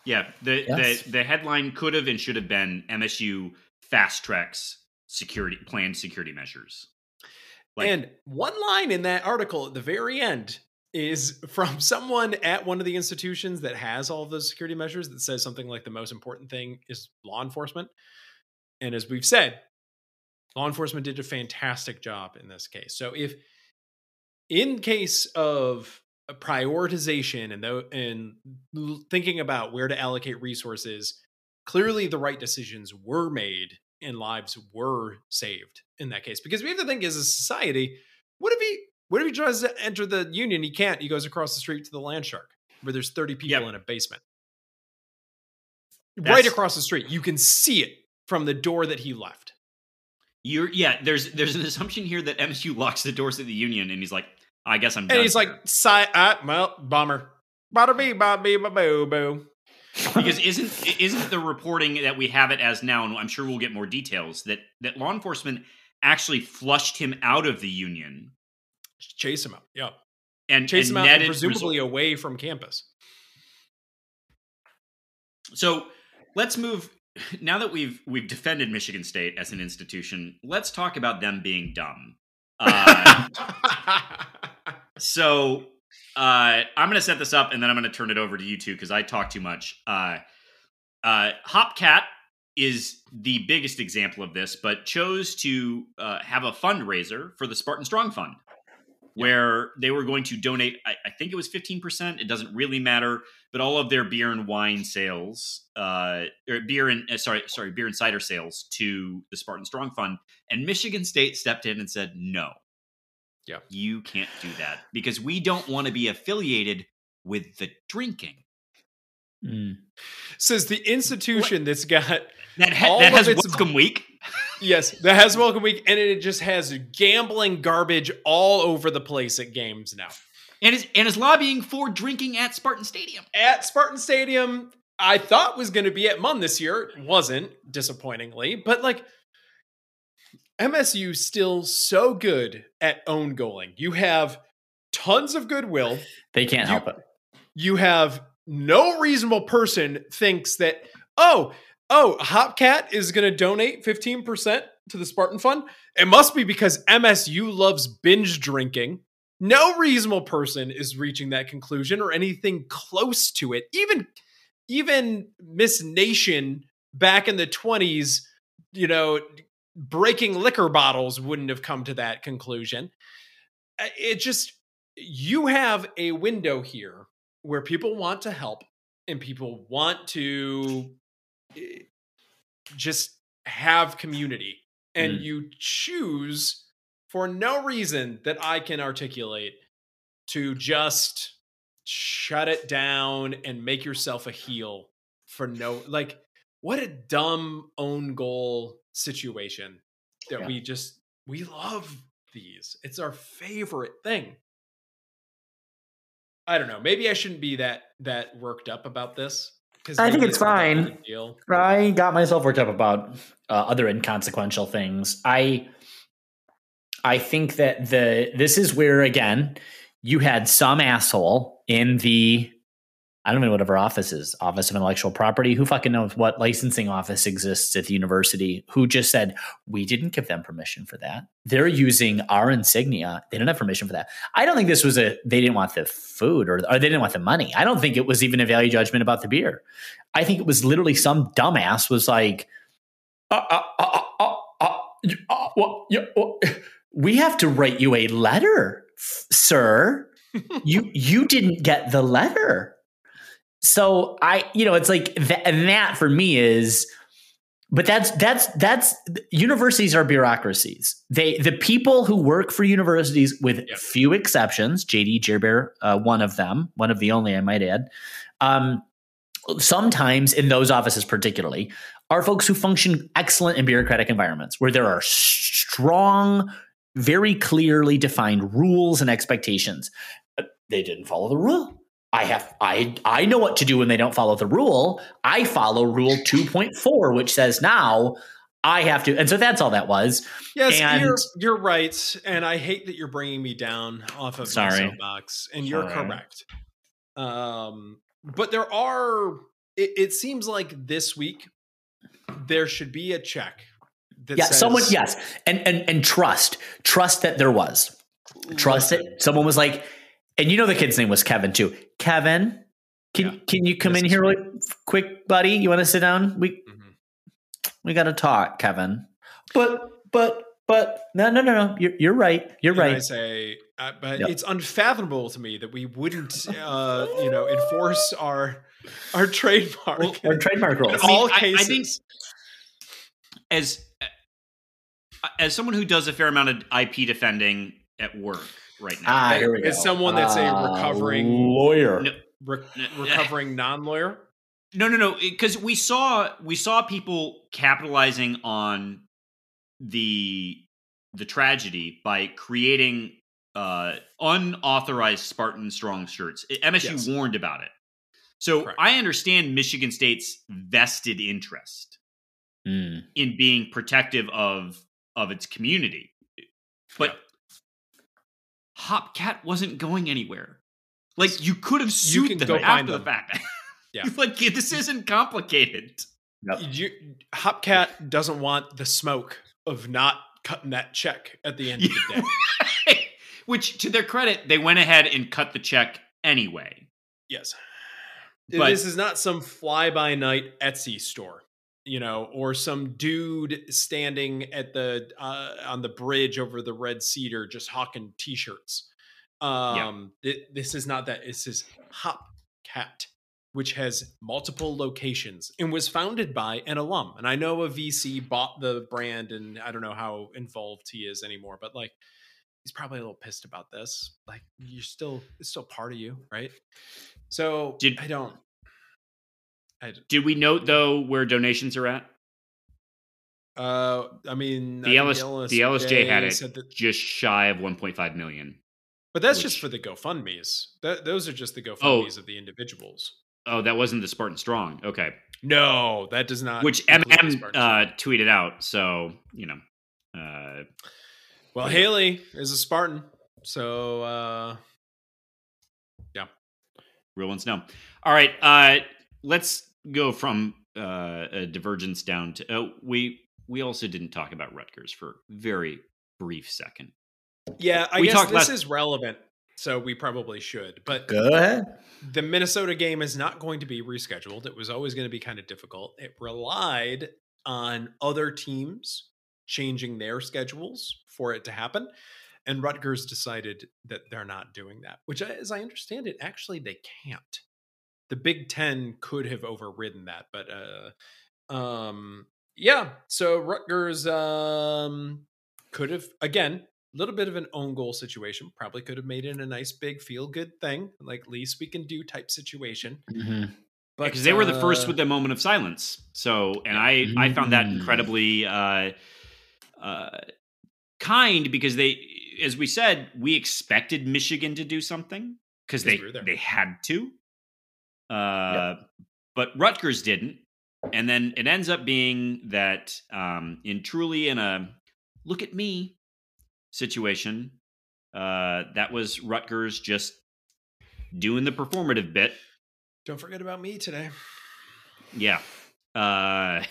Yeah, the
Yes.
the the headline could have and should have been MSU fast tracks security planned security measures. Like-
and one line in that article at the very end is from someone at one of the institutions that has all of those security measures that says something like the most important thing is law enforcement. And as we've said, law enforcement did a fantastic job in this case. So if in case of prioritization and though and thinking about where to allocate resources, clearly the right decisions were made and lives were saved in that case. Because we have to think as a society, what if he what if he tries to enter the union? He can't. He goes across the street to the land shark where there's 30 people yep. in a basement. That's, right across the street. You can see it from the door that he left.
You're yeah, there's there's an assumption here that MSU locks the doors of the union and he's like, I guess I'm
and
done.
he's like, si- uh, well, bomber. Bada bee, bada bee, boo, boo.
Because isn't isn't the reporting that we have it as now, and I'm sure we'll get more details that that law enforcement actually flushed him out of the union,
chase him out, yeah,
and
chase
and
him out, and presumably away from campus.
So let's move. Now that we've we've defended Michigan State as an institution, let's talk about them being dumb. Uh, so uh, I'm going to set this up and then I'm going to turn it over to you two because I talk too much. Uh, uh, Hopcat is the biggest example of this, but chose to uh, have a fundraiser for the Spartan Strong Fund, where they were going to donate. I, I, think it was 15%. It doesn't really matter, but all of their beer and wine sales, uh, or beer and uh, sorry, sorry, beer and cider sales to the Spartan Strong Fund. And Michigan State stepped in and said, "No,
yeah.
You can't do that because we don't want to be affiliated with the drinking.
Mm. Says the institution what? that's got
that, ha- that has welcome week.
yes, that has welcome week, and it just has gambling garbage all over the place at games now.
And is and is lobbying for drinking at Spartan Stadium.
At Spartan Stadium, I thought was going to be at Munn this year. It wasn't, disappointingly. But like MSU still so good at own goaling. You have tons of goodwill.
They can't you, help it.
You have no reasonable person thinks that, oh, oh, Hopcat is going to donate 15% to the Spartan Fund. It must be because MSU loves binge drinking. No reasonable person is reaching that conclusion or anything close to it. Even even Miss Nation back in the 20s, you know, breaking liquor bottles wouldn't have come to that conclusion. Uh, it just, you have a window here where people want to help and people want to eh, just have community. And mm. you choose for no reason that I can articulate to just shut it down and make yourself a heel for no like what a dumb own goal situation that yeah. we just we love these. It's our favorite thing. I don't know. Maybe I shouldn't be that that worked up about this.
Because I think it's fine. I got myself worked up about uh, other inconsequential things. I I think that the this is where again you had some asshole in the I don't even know whatever office is, Office of Intellectual Property. Who fucking knows what licensing office exists at the university? Who just said we didn't give them permission for that? They're using our insignia. They didn't have permission for that. I don't think this was a. They didn't want the food or, or they didn't want the money. I don't think it was even a value judgment about the beer. I think it was literally some dumbass was like, uh, uh, uh, well, we have to write you a letter, sir. you you didn't get the letter so I, you know, it's like th- and that for me is, but that's that's that's universities are bureaucracies. They the people who work for universities, with yep. few exceptions, JD Gerber, uh, one of them, one of the only, I might add. Um, sometimes in those offices, particularly, are folks who function excellent in bureaucratic environments where there are strong, very clearly defined rules and expectations. Uh, they didn't follow the rule I have I I know what to do when they don't follow the rule. I follow rule 2.4 which says now I have to and so that's all that was.
Yes, and, you're you're right and I hate that you're bringing me down off of sorry. my soapbox and you're correct. Um but there are it, it, seems like this week there should be a check
yeah, says, someone yes. And and and trust. Trust that there was. Trust listen. it. Someone was like And you know the kid's name was Kevin too. Kevin, can
Yeah.
can you come
This
in here really quick, buddy? You want to sit down? We
Mhm.
we got to talk, Kevin. But but but no no no no. You're you're right. You're
And I say, uh, but
Yep.
it's unfathomable to me that we wouldn't, uh, you know, enforce our our trademark.
Well,
Or trademark
in
rules.
mean,
all
I- I
cases.
think- as as someone who does a fair amount of IP defending at work right now.
Ah, here we go.
As someone that's a
Ah,
recovering-
lawyer.
No.
Re- recovering non-lawyer.
No, no, no. Because we saw we saw people capitalizing on the the tragedy by creating uh, unauthorized Spartan Strong shirts. MSU
Yes.
warned about it, so
Correct.
I understand Michigan State's vested interest
Mm.
in being protective of of its community, but Hopcat wasn't going anywhere. Like you could have sued
can
them
go
after
find
the fact.
Yeah.
like this isn't complicated.
You, Hopcat doesn't want the smoke of not cutting that check at the end of the day.
Which, to their credit, they went ahead and cut the check anyway.
Yes.
But-
this is not some fly by night Etsy store, you know, or some dude standing at the uh, on the bridge over the red cedar just hawking t-shirts. Um thi- this is not that. This is Hopcat, which has multiple locations and was founded by an alum. And I know a VC bought the brand and I don't know how involved he is anymore, but like he's probably a little pissed about this. Like you're still it's still part of you, right? So
Did-
I don't
Did we note though where donations are at?
uh I mean
The
I
LS,
think
the LSJ had
LSJ
it
that-
just shy of 1.5 million.
but that's just for the GoFundMe's. That, those are just the
Oh.
GoFundMe's of the individuals.
Oh, that wasn't the Spartan Strong. Okay,
No, that does not.
which MM uh, tweeted out. So you know, uh,
well, Haley is a Spartan, so uh yeah.
real ones know. All right, uh, let's go from uh, a divergence down to. Oh, we we also didn't talk about Rutgers for a very brief second.
yeah, I
We
guess
talked
this
last-
is relevant, so we probably should. But
Go ahead.
the Minnesota game is not going to be rescheduled. It was always going to be kind of difficult. It relied on other teams changing their schedules for it to happen. And Rutgers decided that they're not doing that, which, as I understand it, actually they can't. The Big Ten could have overridden that, but uh, um, yeah. So Rutgers um, could have again a little bit of an own goal situation. Probably could have made it a nice big feel good thing, like least we can do type situation.
Mhm.
But
because they were the first
uh,
with the moment of silence. So, and I I found that
Mm.
incredibly uh, uh, kind because they, as we said, we expected Michigan to do something because they
we
they had to. Uh, But Rutgers didn't, and then it ends up being that um, in truly in a look at me situation, uh, that was Rutgers just doing the performative bit
Don't forget about me today.
Yeah. Uh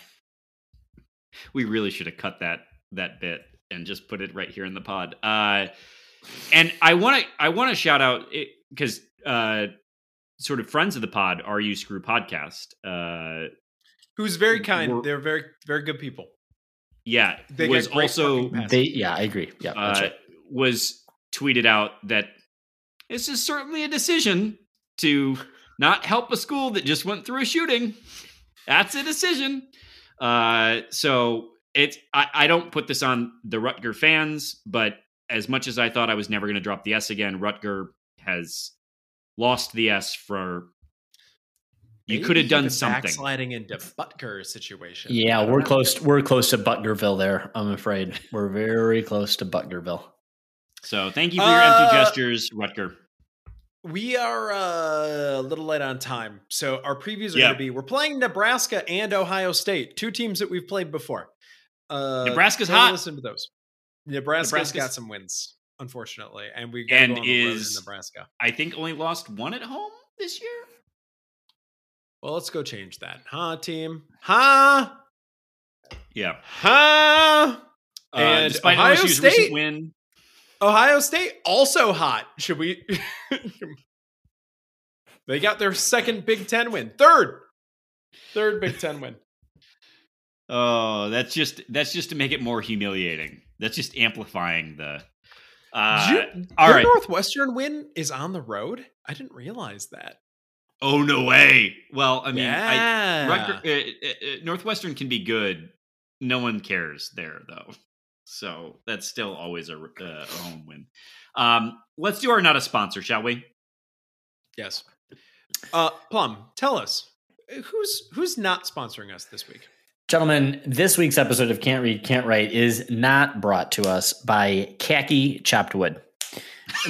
we really should have cut that that bit and just put it right here in the pod. Uh and I want to I want to shout out cuz uh sort of friends of the pod, Are You Screw podcast. Uh
Who's very kind.
We're-
They're very, very good people.
yeah,
They
was also.
They yeah, I agree. Yeah, that's
uh,
right.
was tweeted out that this is certainly a decision to not help a school that just went through a shooting. That's a decision. Uh, so it's I, I don't put this on the Rutger fans, but as much as I thought I was never going to drop the S again, Rutger has lost the S for. You could have done something.
Backsliding into Butker situation.
Yeah, we're
know.
close. We're close to Butkerville. There, I'm afraid we're very close to Butkerville.
So thank you for your empty
Uh,
gestures, Rutger.
We are uh, a little late on time. So our previews are
Yeah.
going to be we're playing Nebraska and Ohio State, two teams that we've played before. Uh,
Nebraska's
take a
hot.
Listen to those. Nebraska's
Nebraska's-
got some wins, unfortunately, and we
And
go on the road in
is-
Nebraska.
I think only lost one at home this year.
Well, let's go change that, huh, team? Huh?
Yeah.
Huh?
Uh,
And
despite
Ohio
LSU's
State-
recent win,
Ohio State also hot. Should we? they got their second Big Ten win. Third, third Big Ten win.
Oh, that's just that's just to make it more humiliating. That's just amplifying the. Uh,
Ju-
all
the
right.
Northwestern win is on the road. I didn't realize that.
Oh no way! Well, I mean, I,
yeah.
Rutger- uh, uh, uh, Northwestern can be good. No one cares there though, so that's still always a, uh, a home win. Um, let's do our not a sponsor, shall we?
yes. Uh, Plum, tell us who's who's not sponsoring us this week.
Gentlemen, this week's episode of Can't Read, Can't Write is not brought to us by Khaki Chopped Wood.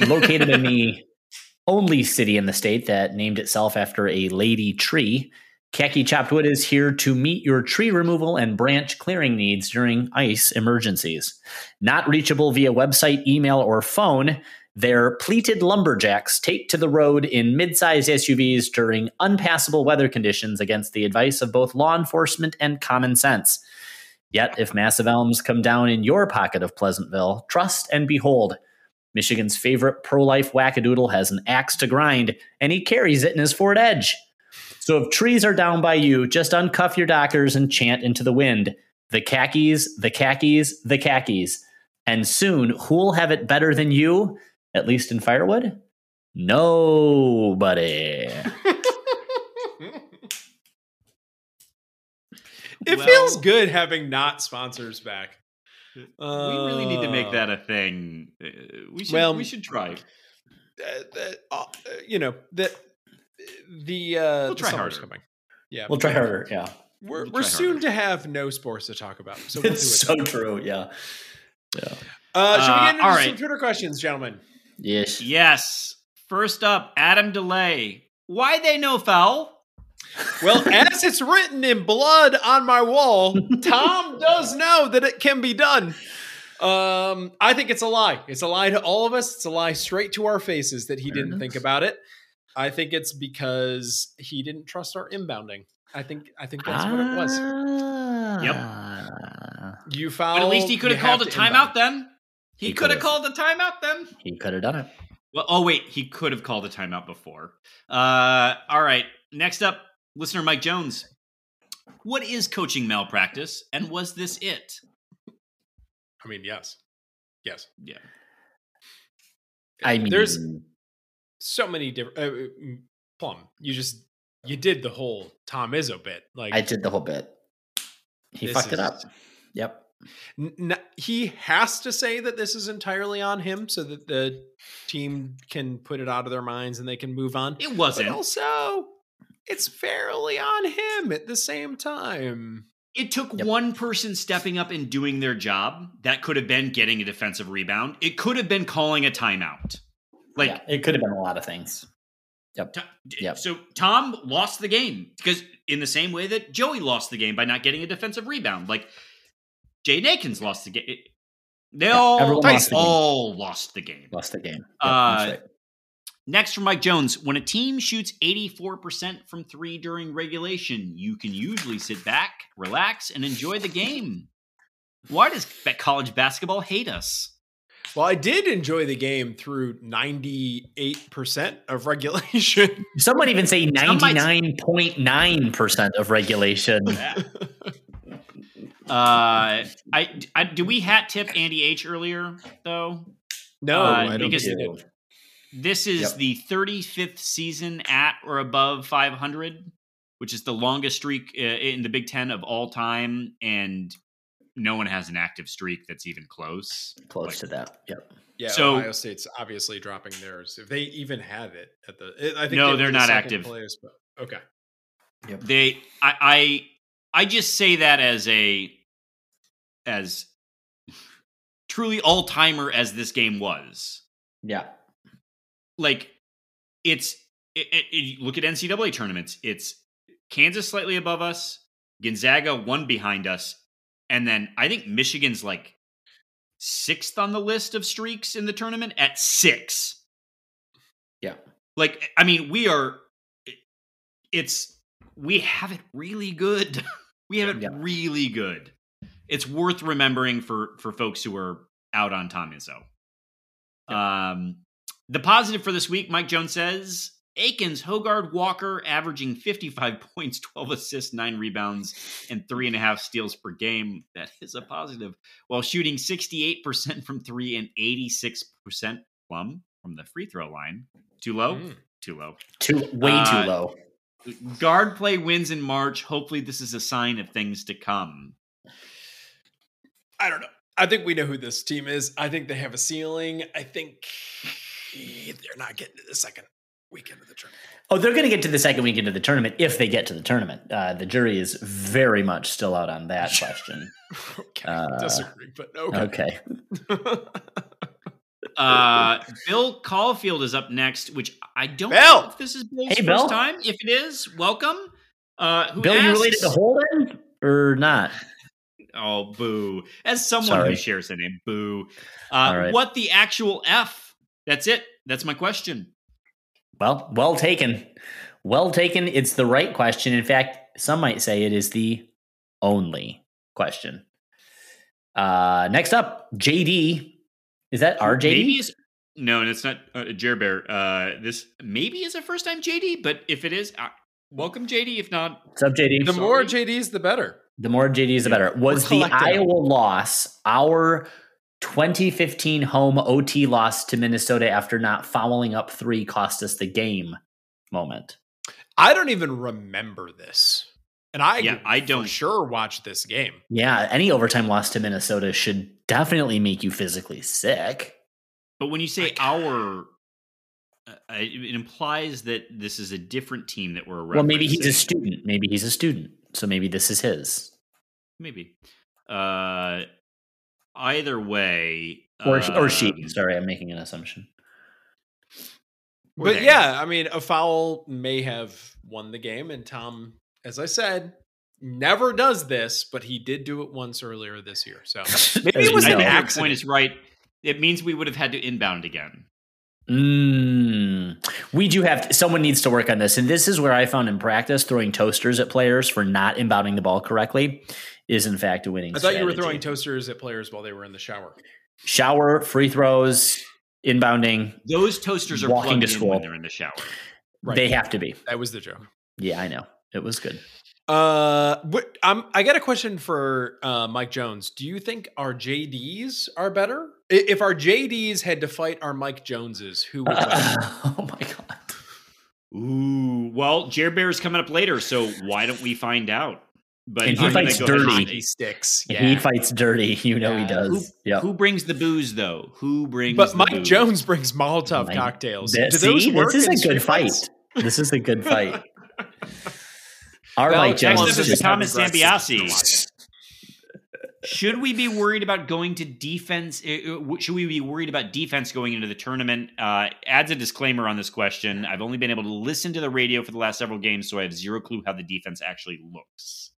Located in the only city in the state that named itself after a lady tree, Khaki Chopped Wood is here to meet your tree removal and branch clearing needs during ice emergencies. Not reachable via website, email, or phone, their pleated lumberjacks take to the road in mid-sized SUVs during unpassable weather conditions against the advice of both law enforcement and common sense. Yet, if massive elms come down in your pocket of Pleasantville, trust and behold, Michigan's favorite pro-life wackadoodle has an axe to grind, and he carries it in his Ford Edge. So if trees are down by you, just uncuff your dockers and chant into the wind. The khakis, the khakis, the khakis. And soon, who'll have it better than you? At least in firewood? Nobody.
It
Well-
feels good having not sponsors back.
we really need to make
Uh,
that a thing. Uh, we should.
well,
we should try.
uh, the- uh, you know the the uh
We'll try
summer's
harder.
coming. Yeah,
We'll try harder. Yeah.
We're
We'll
we're soon
harder.
to have no sports to talk about, so we'll do it.
It's so true. Yeah. Yeah.
Uh, should we
Uh,
get into
all
some
right.
Twitter questions, gentlemen?
Yes.
Yes. First up, Adam Delay. Why they no foul?
Well, as it's written in blood on my wall, Tom does know that it can be done. Um, I think it's a lie. It's a lie to all of us. It's a lie straight to our faces that he
Fair
didn't think about it. I think it's because he didn't trust our inbounding. I think I think that's what it was.
Yep.
You foul.
But at least he could have called a timeout
inbound.
then. He,
He
could have called a timeout then.
He could have done it.
Well, oh wait, he could have called a timeout before. Uh, all right. Next up, listener Mike Jones. What is coaching malpractice, and was this it?
I mean, yes, yes.
Yeah.
I mean,
there's so many different. Uh, uh, Plum, you just you did the whole Tom Izzo bit. Like
I did the whole bit. He
This
fucked it up. Yep.
N- n- he has to say that this is entirely on him so that the team can put it out of their minds and they can move on.
It wasn't.
also, it's fairly on him at the same time.
It took
Yep.
one person stepping up and doing their job. That could have been getting a defensive rebound. It could have been calling a timeout. Like
yeah, it could have been a lot of things.
To-
Yep.
So Tom lost the game because in the same way that Joey lost the game by not getting a defensive rebound, like Jaden Akins lost the game. They
Yeah,
all they
lost the game.
all lost the game.
Lost the game. Yep,
Uh,
right.
Next from Mike Jones, when a team shoots 84% from three during regulation, you can usually sit back, relax, and enjoy the game. Why does college basketball hate us?
Well, I did enjoy the game through 98% of regulation.
Some might even say 99.9% of regulation.
Uh, I, I do we hat tip Andy H earlier though?
no,
Uh,
I don't
because-
think.
This is
Yep.
the 35th season at or above 500, which is the longest streak uh, in the Big Ten of all time, and no one has an active streak that's even close.
Close
Like,
to that. Yep.
Yeah,
So-
Ohio State's obviously dropping theirs. If they even have it at the, it- I think
No,
they
they're
the
not active.
Place, but okay,
They, I, I, I just say that as a, as truly all timer as this game was.
Yeah.
like it's it, it, it- look at NCAA tournaments. It's Kansas slightly above us, Gonzaga one behind us, and then I think Michigan's like sixth on the list of streaks in the tournament at six.
Yeah.
Like I mean, we are. It's we have it really good. we have it
Yeah.
really good. It's worth remembering for for folks who are out on Tom Izzo. Um, the positive for this week, Mike Jones says Akins, Hoggard, Walker averaging 55 points, 12 assists, nine rebounds, and three and a half steals per game. That is a positive. While shooting 68% from three and 86% plum from the free throw line. Too low?
Mm.
Too low.
Too way
Uh,
too low.
Guard play wins in March. Hopefully, this is a sign of things to come.
I don't know. I think we know who this team is. I think they have a ceiling. I think they're not getting to the second weekend of the tournament.
Oh, they're going to get to the second weekend of the tournament if they get to the tournament. Uh, the jury is very much still out on that question.
Okay,
Uh,
disagree, but okay.
Okay.
Uh, Bill Caulfield is up next, which I don't
Bill!
know if this is Bill's
Hey,
first
Bill.
time. If it is, welcome. Uh, who
Bill, you related to Holden or not?
Oh, boo. As someone
Sorry.
who shares the name, boo. Uh,
All right.
What the actual F? That's it. That's my question.
Well, well taken. Well taken. It's the right question. In fact, some might say it is the only question. Uh, next up, JD. Is that our JD?
Maybe is no, and it's not uh, Jer Bear. Uh, this maybe is a first time JD, but if it is, uh, welcome JD. If not,
What's up, JD?
The more
Sorry.
JDs, the better.
The more JDs, the better. Was the. Iowa loss our 2015 home OT loss to Minnesota after not fouling up three cost us the game moment?
I don't even remember this, and I
Yeah, I don't.
sure watch this game.
Yeah, any overtime loss to Minnesota should definitely make you physically sick.
but when you say
I-
our, uh, it implies that this is a different team that we're.
Well, maybe he's a student. Maybe he's a student. So maybe this is his.
Maybe. Uh, either way,
Or, or she.
um,
Sorry, I'm making an assumption.
But
they.
yeah, I mean, a foul may have won the game, and Tom, as I said, never does this, but he did do it once earlier this year. So maybe it was
we
I
an
know.
think your
accident.
point is right. It means we would have had to inbound again.
Mm, we do have someone needs to work on this, and this is where I found in practice throwing toasters at players for not inbounding the ball correctly is in fact a winning.
I thought you were throwing toasters at players while they were in the shower.
shower, free throws, inbounding.
Those toasters are
Walking to school.
when they're in the shower.
Right.
They have to be.
That was the joke.
Yeah, I know. It was good.
Uh, what, I'm, I got a question for uh, Mike Jones. Do you think our JDs are better? If our JDs had to fight our Mike Joneses, who would win?
oh my god.
Ooh, well, Jer Bear is coming up later, so why don't we find out? But
And he
I'm
fights dirty.
He and
Hockey
say-
sticks.
He fights dirty. You know he
Yeah.
does. Yeah.
Who brings the booze though? Who brings?
But
the
Mike
booze?
Works brings Molotov
Mike-
cocktails.
That-
Do those
see,
work
this is a
street
good fight. This is a good fight. Our
Well,
Mike
next
Jones
up is Thomas
aggressive.
Zambiasi. Should we be worried about going to defense? w- Should we be worried about defense going into the tournament? Uh, adds a disclaimer on this question. I've only been able to listen to the radio for the last several games, so I have zero clue how the defense actually looks.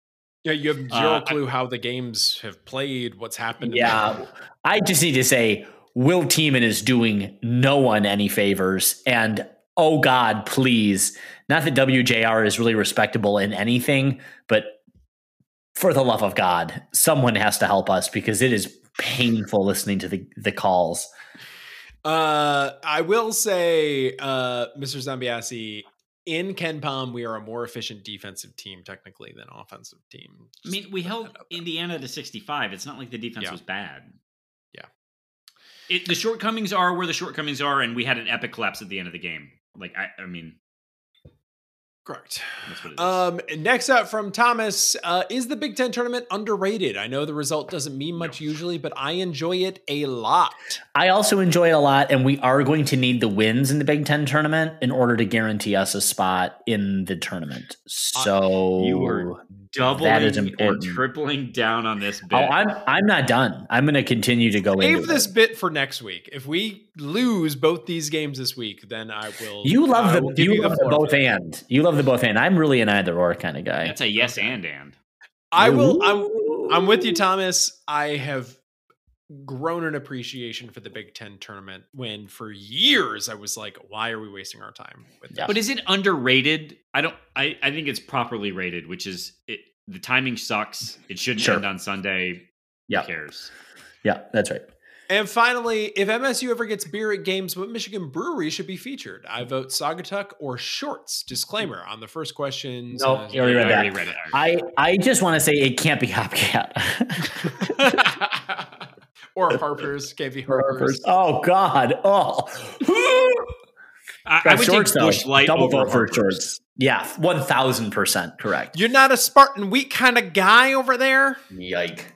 Yeah, you have zero
Uh, I-
clue how the games have played, what's happened.
Yeah. I just need to say Will Tieman is doing no one any favors. And oh God, please. Not that WJR is really respectable in anything, but for the love of God, someone has to help us because it is painful listening to the, the calls.
Uh, I will say, uh, Mr. Zambiasi, in KenPom, we are a more efficient defensive team technically than offensive team.
I mean, we held
put that out there.
Indiana to 65. It's not like the defense
Yeah.
was bad.
Yeah.
It, the shortcomings are where the shortcomings are, and we had an epic collapse at the end of the game. Like, I, I mean,
Correct.
that's what it is.
Um, next up from Thomas, uh, is the Big Ten tournament underrated? I know the result doesn't mean much usually, but I enjoy it a lot.
I also enjoy it a lot, and we are going to need the wins in the Big Ten tournament in order to guarantee us a spot in the tournament. So
you were doubling
that is
and
important.
tripling down on this oh, bit.
Oh, I'm I'm not done. I'm going to continue to go
Save
into
this
it.
bit for next week. If we lose both these games this week, then I will.
You love the
will give
you, love the
forfeit.
both and. You love the both and. I'm really an either or kind of guy.
That's a yes and and.
I will. I'm. I'm with you, Thomas. I have grown an appreciation for the Big Ten tournament when for years I was like, why are we wasting our time with
Yeah.
that?
But is it underrated? I don't. I, I think it's properly rated, which is it. The timing sucks. It shouldn't
Sure.
end on Sunday.
Yeah.
Who cares?
Yeah, that's right.
And finally, if MSU ever gets beer at games, what Michigan brewery should be featured? I vote Saugatuck or Shorts. Disclaimer on the first question.
Nope, uh,
says-
you already read
I
that.
already read it. I
I just want to say it can't be Hopcat.
or Harper's. Can't be Harper's.
oh God. Oh.
I, I would
shorts
take. Busch Light
Double
over
for
Harper's.
shorts. Yeah, one thousand percent correct.
You're not a Spartan wheat kind of guy over there.
Yike.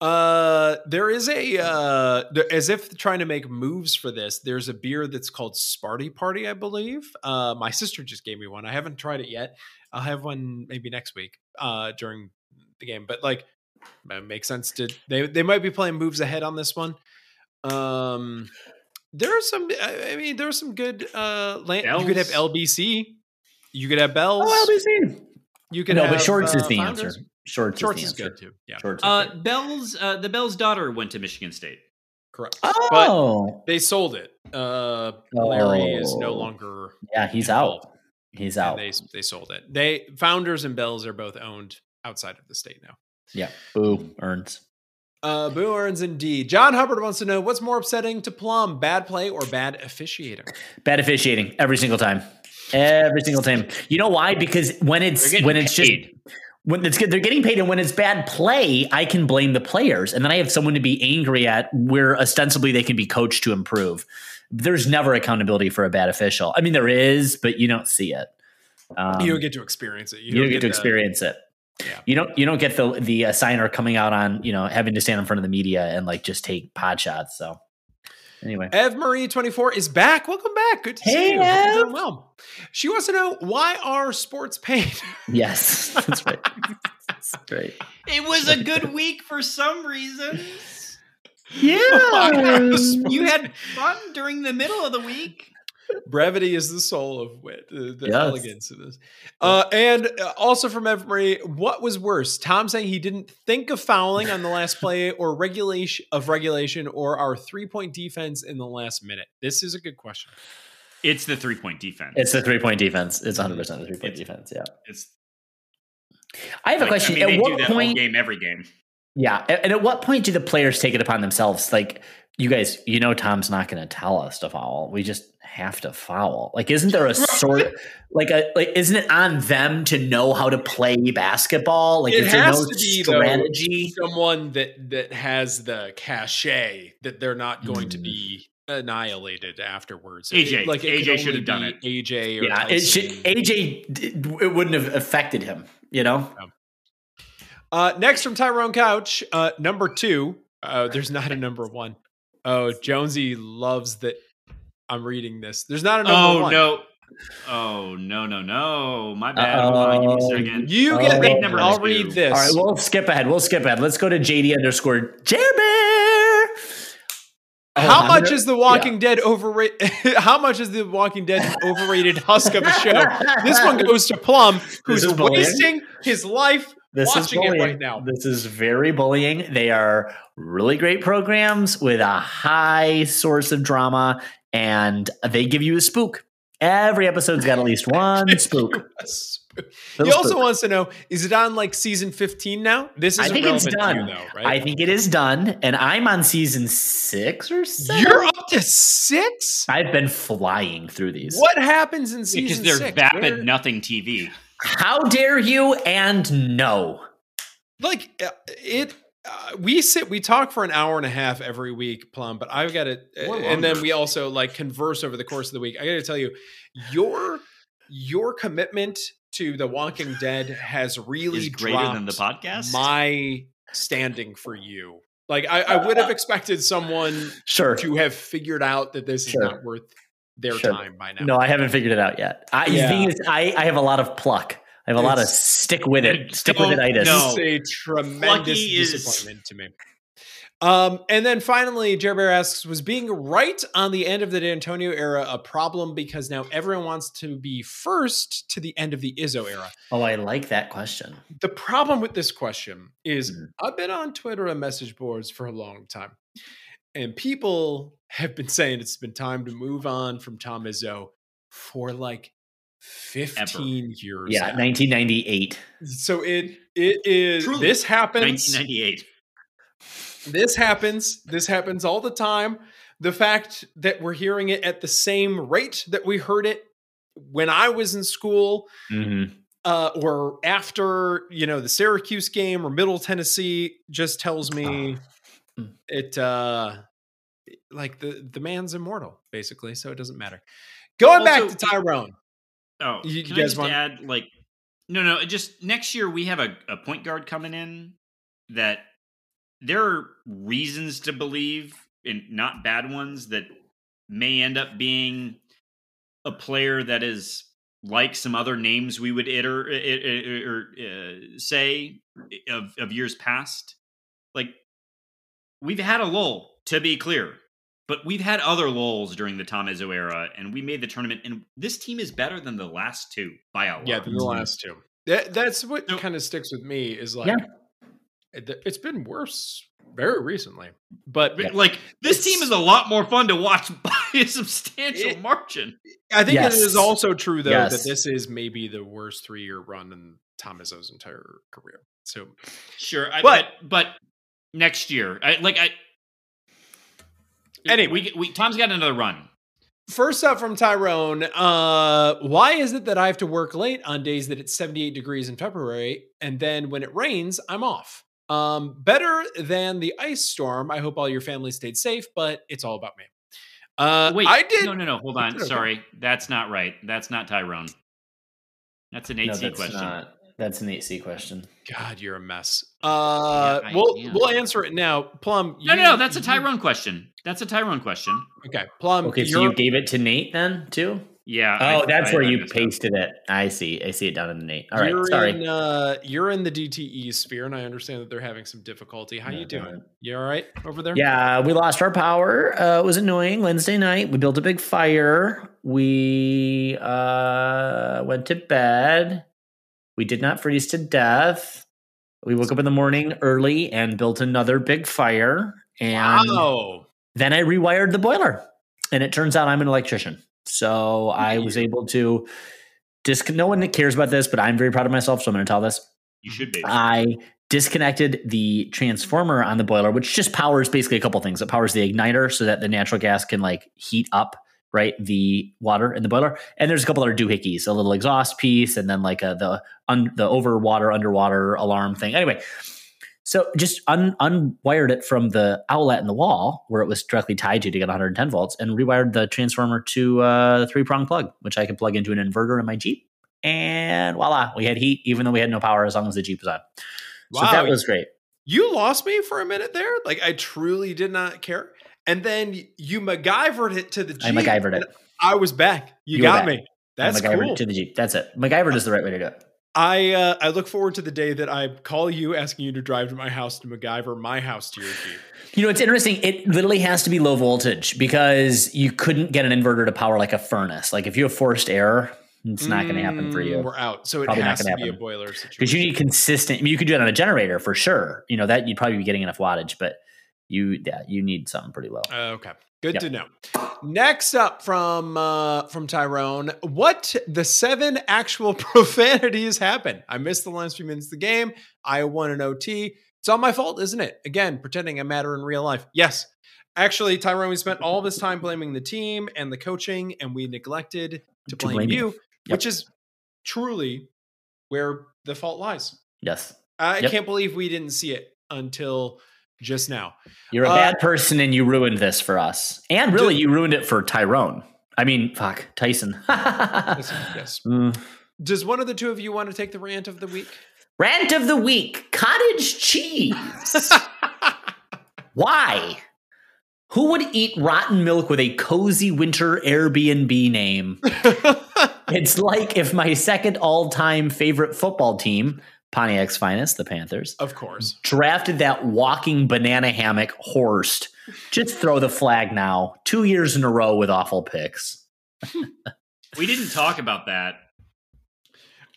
Uh, there is a uh, as if trying to make moves for this. There's a beer that's called Sparty Party, I believe. Uh, my sister just gave me one. I haven't tried it yet. I'll have one maybe next week. Uh, during the game, but like, it makes sense to they they might be playing moves ahead on this one. Um, there are some. I mean, there are some good. Uh, land, you could have LBC. You could have Bells.
Oh, LBC.
You could
No,
have,
but shorts is
uh,
the
Founders.
answer. Shorts,
Shorts
is
is
answer.
good too. Yeah,
Shorts.
Uh,
good.
Bell's uh, the Bell's daughter went to Michigan State.
correct.
Oh,
They sold it. Uh, Larry is no
Oh.
longer.
yeah, he's
involved,
out. He's
and
out.
They they sold it. They founders and Bells are both owned outside of the state now.
Yeah. Boo earns.
Uh, Boo earns indeed. John Hubbard wants to know what's more upsetting to Plum: bad play or bad officiating.
Bad officiating every single time. Every single time. You know why? Because when it's when it's just when it's good, they're getting paid, and when it's bad play, I can blame the players, and then I have someone to be angry at. Where ostensibly they can be coached to improve. There's never accountability for a bad official. I mean, there is, but you don't see it. Um,
you don't get to experience it.
you don't get to
the-
experience it.
Yeah.
You don't you don't get the the uh, signer coming out on you know having to stand in front of the media and like just take pod shots. So anyway,
Ev Marie twenty four is back. Welcome back. Good to see
Hey,
you. Hope you're
Ev.
doing well. She wants to know why are sports paid?
yes, that's right. that's right.
It was a good week for some reasons.
Yeah.
You had fun during the middle of the week.
Brevity is the soul of wit, the, the
Yes.
elegance of this. Uh, and uh, also from Ev Marie, what was worse? Tom saying he didn't think of fouling on the last play, or regulation of regulation, or our three point defense in the last minute. This is a good question.
It's the three point defense.
It's the three point defense. It's 100 percent the three point
It's-
defense. Yeah.
It's
I have a question.
I mean, they
at
do
what
that
point?
game every game.
Yeah, and at what point do the players take it upon themselves? Like, you guys, you know, Tom's not going to tell us to foul. We just have to foul. Like, isn't there a sort, like a like, isn't it on them to know how to play basketball? Like,
It
is there
has
no
to be, though,
strategy?
Someone that that has the cachet that they're not going to
Mm.
be annihilated afterwards.
AJ.
It- like it
AJ should have done it.
AJ or
yeah, it should. AJ, it wouldn't have affected him. You know.
Uh, next from Tyrone Couch, uh, number two. Uh, there's not a number one. Oh, Jonesy loves that. I'm reading this. There's not a number
Oh
one.
no. Oh no no no! My bad. Hold on, give me a second.
You
Oh,
get
read
number
I'll
two.
read this.
All right, we'll skip ahead. We'll skip ahead. Let's go to JD underscore Jerbear.
Oh, how much is The Walking Dead overrated? How much is The Walking Dead overrated husk of a show? This one goes to Plum, who's wasting his life
This
watching
is
it
bullying.
right now.
This is very bullying. They are really great programs with a high source of drama, and they give you a spook. Every episode's got at least one spook.
He also
spook.
wants to know: Is it on like season 15 now? This is
I think it's done.
you, though, right?
I think it is done, and I'm on season six or seven.
You're up to six.
I've been flying through these.
What happens in season?
Because
season
they're
six?
vapid
Where-
nothing TV.
How dare you? And no.
like uh, it. Uh, we sit, we talk for an hour and a half every week, Plum. But I've got to,
Or
and then we also like converse over the course of the week. I got to tell you, your your commitment to The Walking Dead has really
Is greater than the podcast.
My standing for you, like I, I would have expected someone
Sure.
to have figured out that this
Sure.
is not worth their
Sure.
time by now.
No, I haven't figured it out yet. I,
Yeah.
The thing is, I, I have a lot of pluck. I have a lot of stick with it, stick with it
Don't
itis.
It's a tremendous
Plucky is-
disappointment to me. Um, and then finally, Jer Bear asks, was being right on the end of the D'Antonio era a problem because now everyone wants to be first to the end of the Izzo era?
Oh, I like that question.
The problem with this question is
Mhm.
I've been on Twitter and message boards for a long time, and people have been saying it's been time to move on from Tom Izzo for like 15 years.
Yeah,
now.
1998.
So it it is
Truly,
this happens
1998.
this happens. This happens all the time. The fact that we're hearing it at the same rate that we heard it when I was in school,
Mhm.
uh, or after you know the Syracuse game or Middle Tennessee, just tells me
Mm.
it uh, Eh, like the the man's immortal, basically. So it doesn't matter. Going back to Tyrone.
Oh,
You-
can
you guys want-
add like no, no, just next year we have a, a point guard coming in that there are reasons to believe, and not bad ones, that may end up being a player that is like some other names we would iter, eh, eh, or, or uh, say of of years past. Like we've had a lull, to be clear, but we've had other lulls during the Tom Izzo era, and we made the tournament. And this team is better than the last two by a lot.
Yeah, than the mm-hmm. last two. That, that's what
So-
kind of sticks with me is like
Yeah.
it, it's been worse very recently. But
But, Like this team is a lot more fun to watch by a substantial
It-
margin.
I think
Yes.
it is also true though
Yes.
that this is maybe the worst three year run in Tom Izzo's entire career. So
Sure, I,
But-
but but next year, I, like I.
Anyway.
we, we Tom's got another run.
First up from Tyrone, uh, why is it that I have to work late on days that it's 78 degrees in February and then when it rains, I'm off? Um, better than the ice storm. I hope all your family stayed safe, but it's all about me. Uh,
Wait,
I did.
No, no, no. Hold on.
Okay.
Sorry, that's not right. That's not Tyrone. That's an eight
No,
C
that's
question.
not. That's an 8C question.
God, you're a mess. Uh,
I
we'll
am.
we'll answer it now. Plum.
No,
you-
no, no. That's a
you-
Tyrone question. That's a Tyrone question.
Okay, Plum.
Okay, so
you're-
gave it to Nate then too?
Yeah.
Oh,
I-
that's
I-
where
I
you
messed up.
pasted it. I see. I see it down in the Nate. All right,
you're
sorry.
In, uh, you're in the DTE sphere, and I understand that they're having some difficulty. How
No,
you doing?
not.
You all right over there?
Yeah, we lost our power. Uh, it was annoying. Wednesday night, we built a big fire. We uh, went to bed. We did not freeze to death. We woke up in the morning early and built another big fire. And
Wow.
then I rewired the boiler. And it turns out I'm an electrician. So I was able to disc. No one cares about this, but I'm very proud of myself. So I'm going to tell this.
You should be.
I disconnected the transformer on the boiler, which just powers basically a couple things. It powers the igniter so that the natural gas can like heat up right the water in the boiler. And there's a couple other doohickeys, a little exhaust piece, and then like a, the un, the over water underwater alarm thing. Anyway, so just un, unwired it from the outlet in the wall where it was directly tied to to get 110 volts, and rewired the transformer to uh, the three prong plug, which I could plug into an inverter in my Jeep. And voila, we had heat, even though we had no power as long as the Jeep was on. So that was great.
You lost me for a minute there. Like I truly did not care. And then you MacGyvered it to the Jeep.
I MacGyvered it.
I was back. You,
You
got
back.
me. That's cool.
it to the Jeep. That's it. MacGyvered is the right way to do it.
I uh, I look forward to the day that I call you asking you to drive to my house to MacGyver my house to your Jeep.
You know, it's interesting. It literally has to be low voltage because you couldn't get an inverter to power like a furnace. Like if you have forced air, it's not going to happen for
Mm,
you.
We're out. So it
Probably not
has to
gonna
be a
happen.
boiler situation.
because you need consistent. I mean, you could do it on a generator for sure. You know that you'd probably be getting enough wattage, but you yeah you need something pretty low.
Uh, okay. Good
Yep.
to know. Next up from uh, from Tyrone, what the seven actual profanities happened? I missed the last few minutes of the game. I won an OT. It's all my fault, isn't it? Again, pretending I matter in real life. Yes. Actually, Tyrone, we spent all this time blaming the team and the coaching, and we neglected to
To
blame,
blame you.
you, which is truly where the fault lies.
Yes,
I
Yep.
can't believe we didn't see it until just now.
you're a
Uh,
bad person and you ruined this for us, and really you ruined it for Tyrone. I mean, fuck Tyson.
Yes. yes.
Mm.
Does one of the two of you want to take the rant of the week?
Rant of the week: cottage cheese. Why? Who would eat rotten milk with a cozy winter Airbnb name? It's like if my second all time favorite football team, Pontiac's finest, the Panthers,
of course.
drafted that walking banana hammock Horst. Just throw the flag now. Two years in a row with awful picks.
We didn't talk about that.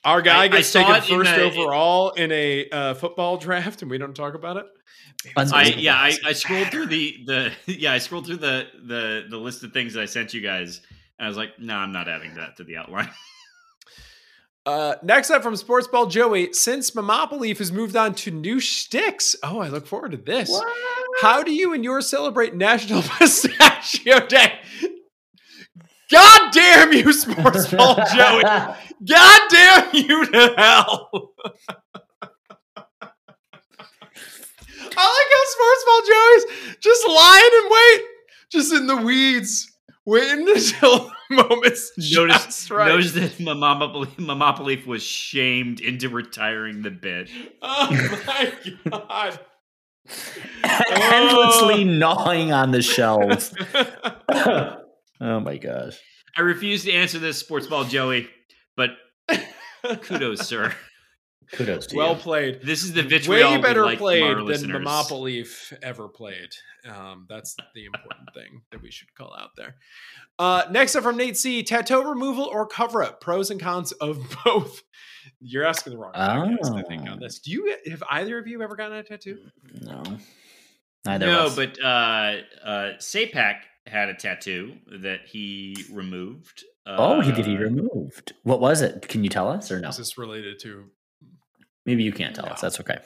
Our guy
I- I
gets
saw
taken
it in
first
the-
overall in a uh, football draft, and we don't talk about it.
I yeah, I, I scrolled through the the yeah, I scrolled through the the the list of things that I sent you guys, and I was like, no, I'm not adding that to the outline.
Uh, next up from Sportsball Joey, since Leaf has moved on to new shticks. Oh, I look forward to this. How do you and yours celebrate National Pistachio Day? God damn you, Sportsball Joey! God damn you to hell! I like how Sportsball Joey's just lying in wait, just in the weeds, waiting until moment's
Notice,
right.
notice that Mama Belief, was shamed into retiring the bit.
Oh my god!
Endlessly oh. gnawing on the shelves. oh my gosh.
I refuse to answer this, Sports Ball Joey, but kudos, sir.
Kudos to
well
you.
played.
This is the vitriol
Way better
like
played
our
than
listeners.
Monopoly ever played. Um, that's the important thing that we should call out there. Uh, next up from Nate C: tattoo removal or cover up? Pros and cons of both. You're asking the wrong podcast, I think, on
Oh.
this. Do you have either of you ever gotten a tattoo?
No. Neither
No,
of us.
but uh, uh, Sapak had a tattoo that he removed. Uh,
oh, he did he removed. What was it? Can you tell us or no?
Is this related to?
Maybe you can't tell us. That's okay.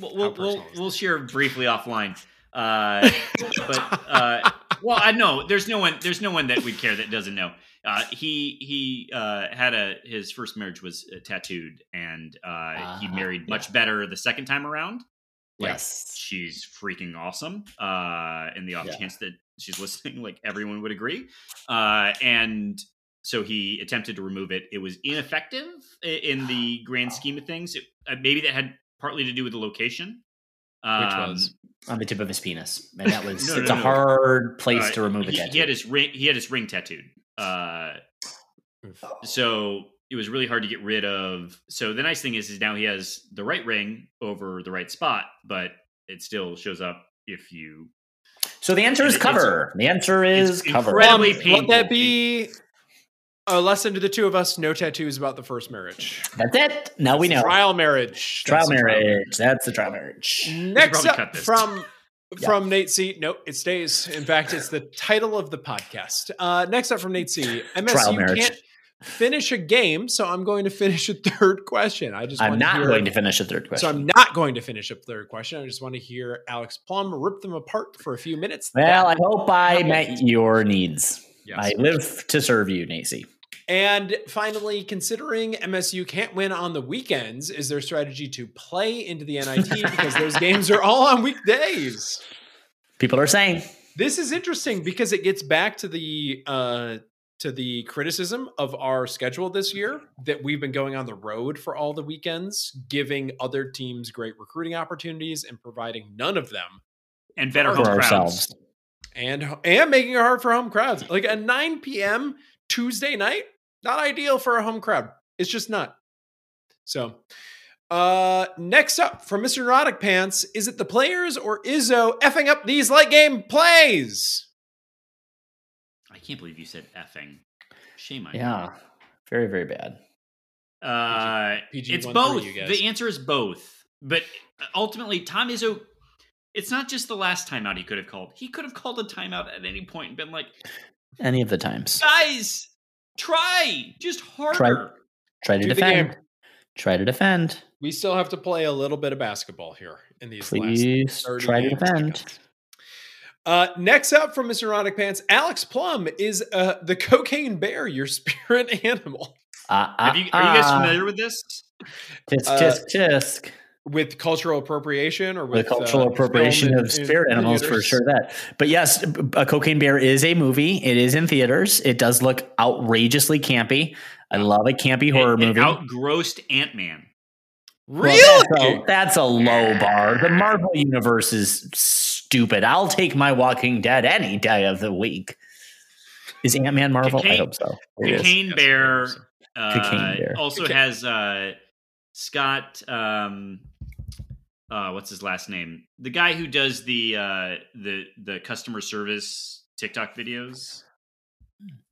We'll, we'll, we'll, we'll share briefly offline. Uh, but uh, well, I know there's no one there's no one that would care that doesn't know. Uh, he he uh, had a his first marriage was uh, tattooed, and uh, he
Ah,
married
yeah.
much better the second time around. Like,
yes.
she's freaking awesome. Uh, in the off
Yeah.
chance that she's listening, like everyone would agree. Uh, and so he attempted to remove it. It was ineffective in the grand scheme of things. It, uh, maybe that had partly to do with the location.
Which
Um,
was?
On the tip of his penis. And that was
No,
it's
no,
a
no.
hard place
uh,
to remove a
he,
tattoo.
he had his ring. He had his ring tattooed. Uh, so it was really hard to get rid of. So the nice thing is, is now he has the right ring over the right spot, but it still shows up if you
so the answer is cover. The answer is cover.
incredible. Incredibly
Um,
painful.
Let that be a lesson to the two of us. No tattoos about the first marriage.
That's it. Now we know.
Trial marriage.
Trial
That's a
marriage. That's the trial marriage.
Next up from
Yeah.
from Nate C. No, it stays. In fact, it's the title of the podcast. Uh, next up from Nate C. MS,
Trial
you
marriage.
can't finish a game, so I'm going to finish a third question. I just
I'm not
hear,
going to finish a third question.
So I'm not going to finish a third question. I just want to hear Alex Plum rip them apart for a few minutes.
well, I hope I met your needs.
Yes.
I live to serve you, Nacy.
And finally, considering MSU can't win on the weekends, is their strategy to play into the NIT because those games are all on weekdays?
People are saying
This is interesting because it gets back to the uh, to the criticism of our schedule this year that we've been going on the road for all the weekends, giving other teams great recruiting opportunities and providing none of them,
and better
For
home
for
crowds.
ourselves.
and and making it hard for home crowds. Like a 9 p.m. Tuesday night, not ideal for a home crowd. It's just not. So, uh, next up from Mr. Neurotic Pants, is it the players or Izzo effing up these late game plays?
I can't believe you said effing. Shame on you.
Yeah. Very, very bad.
Uh,
PG
it's both.
you guys.
The answer is both. But ultimately, Tom Izzo. It's not just the last timeout he could have called. He could have called a timeout at any point and been like,
Any of the times.
guys, try just harder.
Try to
Do
defend. Try to defend.
We still have to play a little bit of basketball here in these last
Please
30
try to
games.
defend.
Uh, next up from Mr. Neurotic Pants, Alex Plum is uh, the cocaine bear, your spirit animal.
Uh,
Have you, are you guys
uh,
familiar with this?
Tisk,
Uh,
tisk, tisk.
With cultural appropriation or with The
cultural
uh,
appropriation of
in- in
spirit animals for sure that. But yes, a Cocaine Bear is a movie. It is in theaters. It does look outrageously campy. I love a campy horror
it, it
movie.
outgrossed Ant Man.
Well, that's, a, that's a low bar. The Marvel universe is stupid. I'll take my Walking Dead any day of the week. Is Ant Man Marvel? I hope so. It is.
Cocaine Bear uh,
Cocaine Bear.
also
Coca-
has uh, Scott. Um, uh, what's his last name? The guy who does the uh, the the customer service TikTok videos.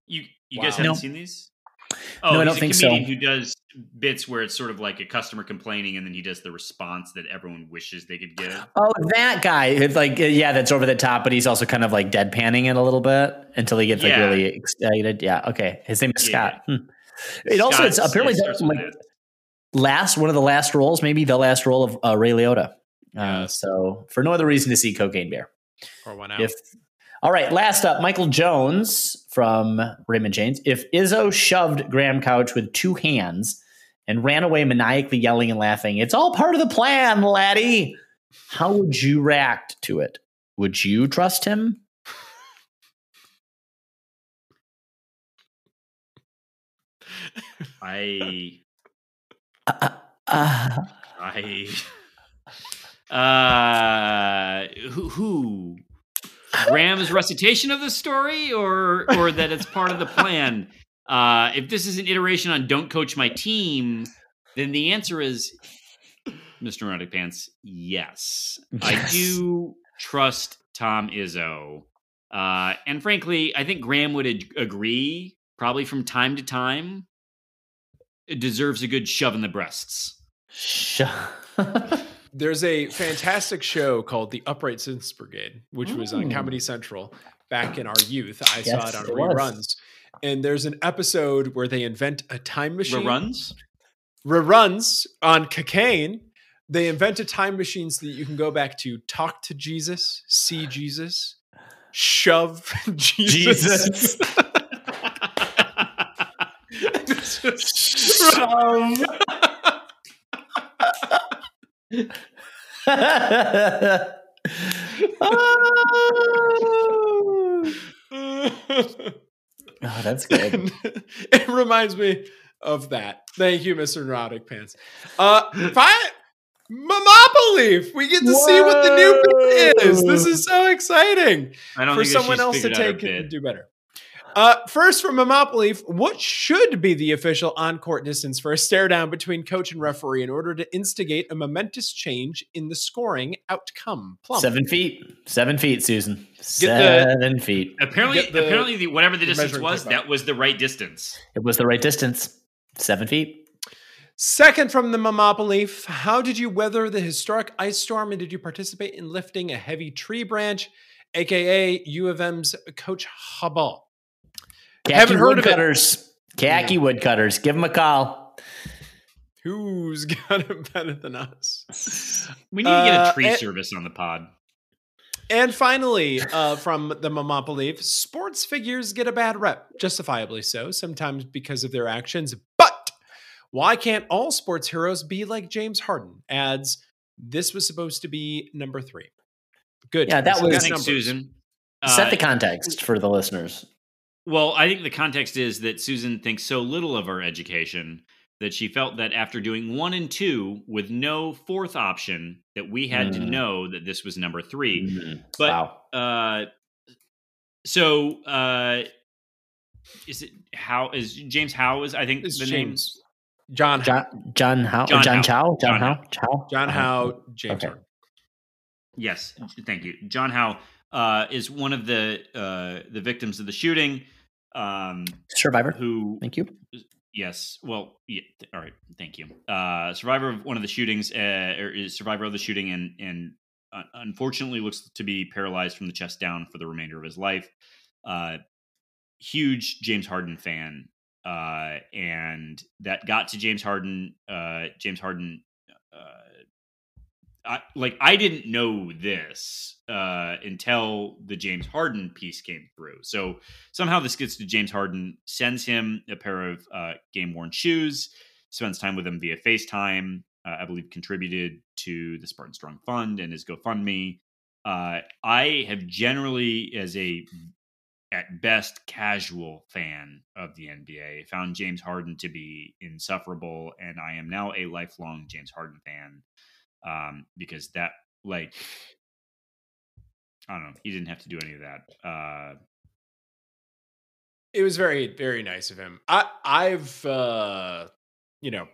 You you guys haven't
No.
seen these?
No,
Oh,
I don't think so.
who does bits where it's sort of like a customer complaining, and then he does the response that everyone wishes they could give.
Oh, that guy. It's like, uh, yeah, that's over the top, but he's also kind of like deadpanning it a little bit until he gets like really excited. Yeah. Okay. His name is
Yeah.
Scott. Hmm. It also, it's apparently
it
like. Last, one of the last roles, maybe the last role of uh, Ray Liotta. Uh, so for no other reason to see Cocaine Bear.
Or one out.
If all right, last up, Michael Jones from Raymond James. If Izzo shoved Graham Couch with two hands and ran away maniacally yelling and laughing, it's all part of the plan, laddie. How would you react to it? Would you trust him?
I I uh who who Graham's recitation of the story or or that it's part of the plan. Uh if this is an iteration on don't coach my team, then the answer is Mr. Neurotic Pants, yes. I do trust Tom Izzo. Uh and frankly, I think Graham would ag- agree probably from time to time it deserves a good shove in the breasts.
sh-
There's a fantastic show called The Upright Citizens Brigade, which was on Comedy Central back in our youth. I saw it on
it was.
reruns. And there's an episode where they invent a time machine.
Reruns?
reruns on cocaine. They invent a time machine so that you can go back to talk to Jesus, see Jesus, shove Jesus.
Jesus.
It's
oh, that's good.
It reminds me of that. Thank you, Mr. Neurotic Pants. Uh, fi- Mama Leaf. We get to see what the new bit is. This is so exciting
I don't
for
think
someone else to
figured out her
take
bid.
and do better. Uh, first from Mama Leaf, what should be the official on-court distance for a stare down between coach and referee in order to instigate a momentous change in the scoring outcome? Plum.
Seven feet. Seven feet, Susan.
the-
Seven feet.
Apparently,
the-
apparently, the, whatever the
the
distance was, that was the right distance.
It was the right distance. Seven feet.
Second from the Mamapa Leaf, how did you weather the historic ice storm and did you participate in lifting a heavy tree branch, aka U of M's Coach Hubble?
Khaki
Haven't heard of it.
woodcutters. Khaki woodcutters. Give them a call.
Who's got it better than us?
We need to get
Uh,
a tree
and-
service on the pod.
And finally, uh, from the Mamapa Leaf, sports figures get a bad rep, justifiably so, sometimes because of their actions. But why can't all sports heroes be like James Harden? Adds, this was supposed to be number three. Good.
Yeah, that was-
Thanks,
numbers.
Susan.
Set
Uh,
the context for the listeners.
Well, I think the context is that Susan thinks so little of her education that she felt that after doing one and two with no fourth option, that we had to
Mm.
know that this was number three.
Mm.
But
wow.
uh, so uh, is it how is James Howe? Is I think
It's
the name
James. John
John John How
John
John, Chow John,
John
How Chow
John. Howe, James
Okay.
Yes, thank you. John Hao uh, is one of the uh, the victims of the shooting. Um,
Survivor.
who?
Thank you.
Yes. Well, yeah, all right. Thank you. Uh, survivor of one of the shootings, uh, or is survivor of the shooting, and and uh, unfortunately looks to be paralyzed from the chest down for the remainder of his life. Uh, huge James Harden fan, uh, and that got to James Harden. Uh, James Harden. I, like I didn't know this uh, until the James Harden piece came through. So somehow this gets to James Harden, sends him a pair of uh, game worn shoes, spends time with him via FaceTime. Uh, I believe contributed to the Spartan Strong Fund and his GoFundMe. Uh, I have generally, as a at best casual fan of the NBA, found James Harden to be insufferable, and I am now a lifelong James Harden fan um, because that like I don't know, he didn't have to do any of that. Uh,
It was very, very nice of him. I, I've, uh, you know,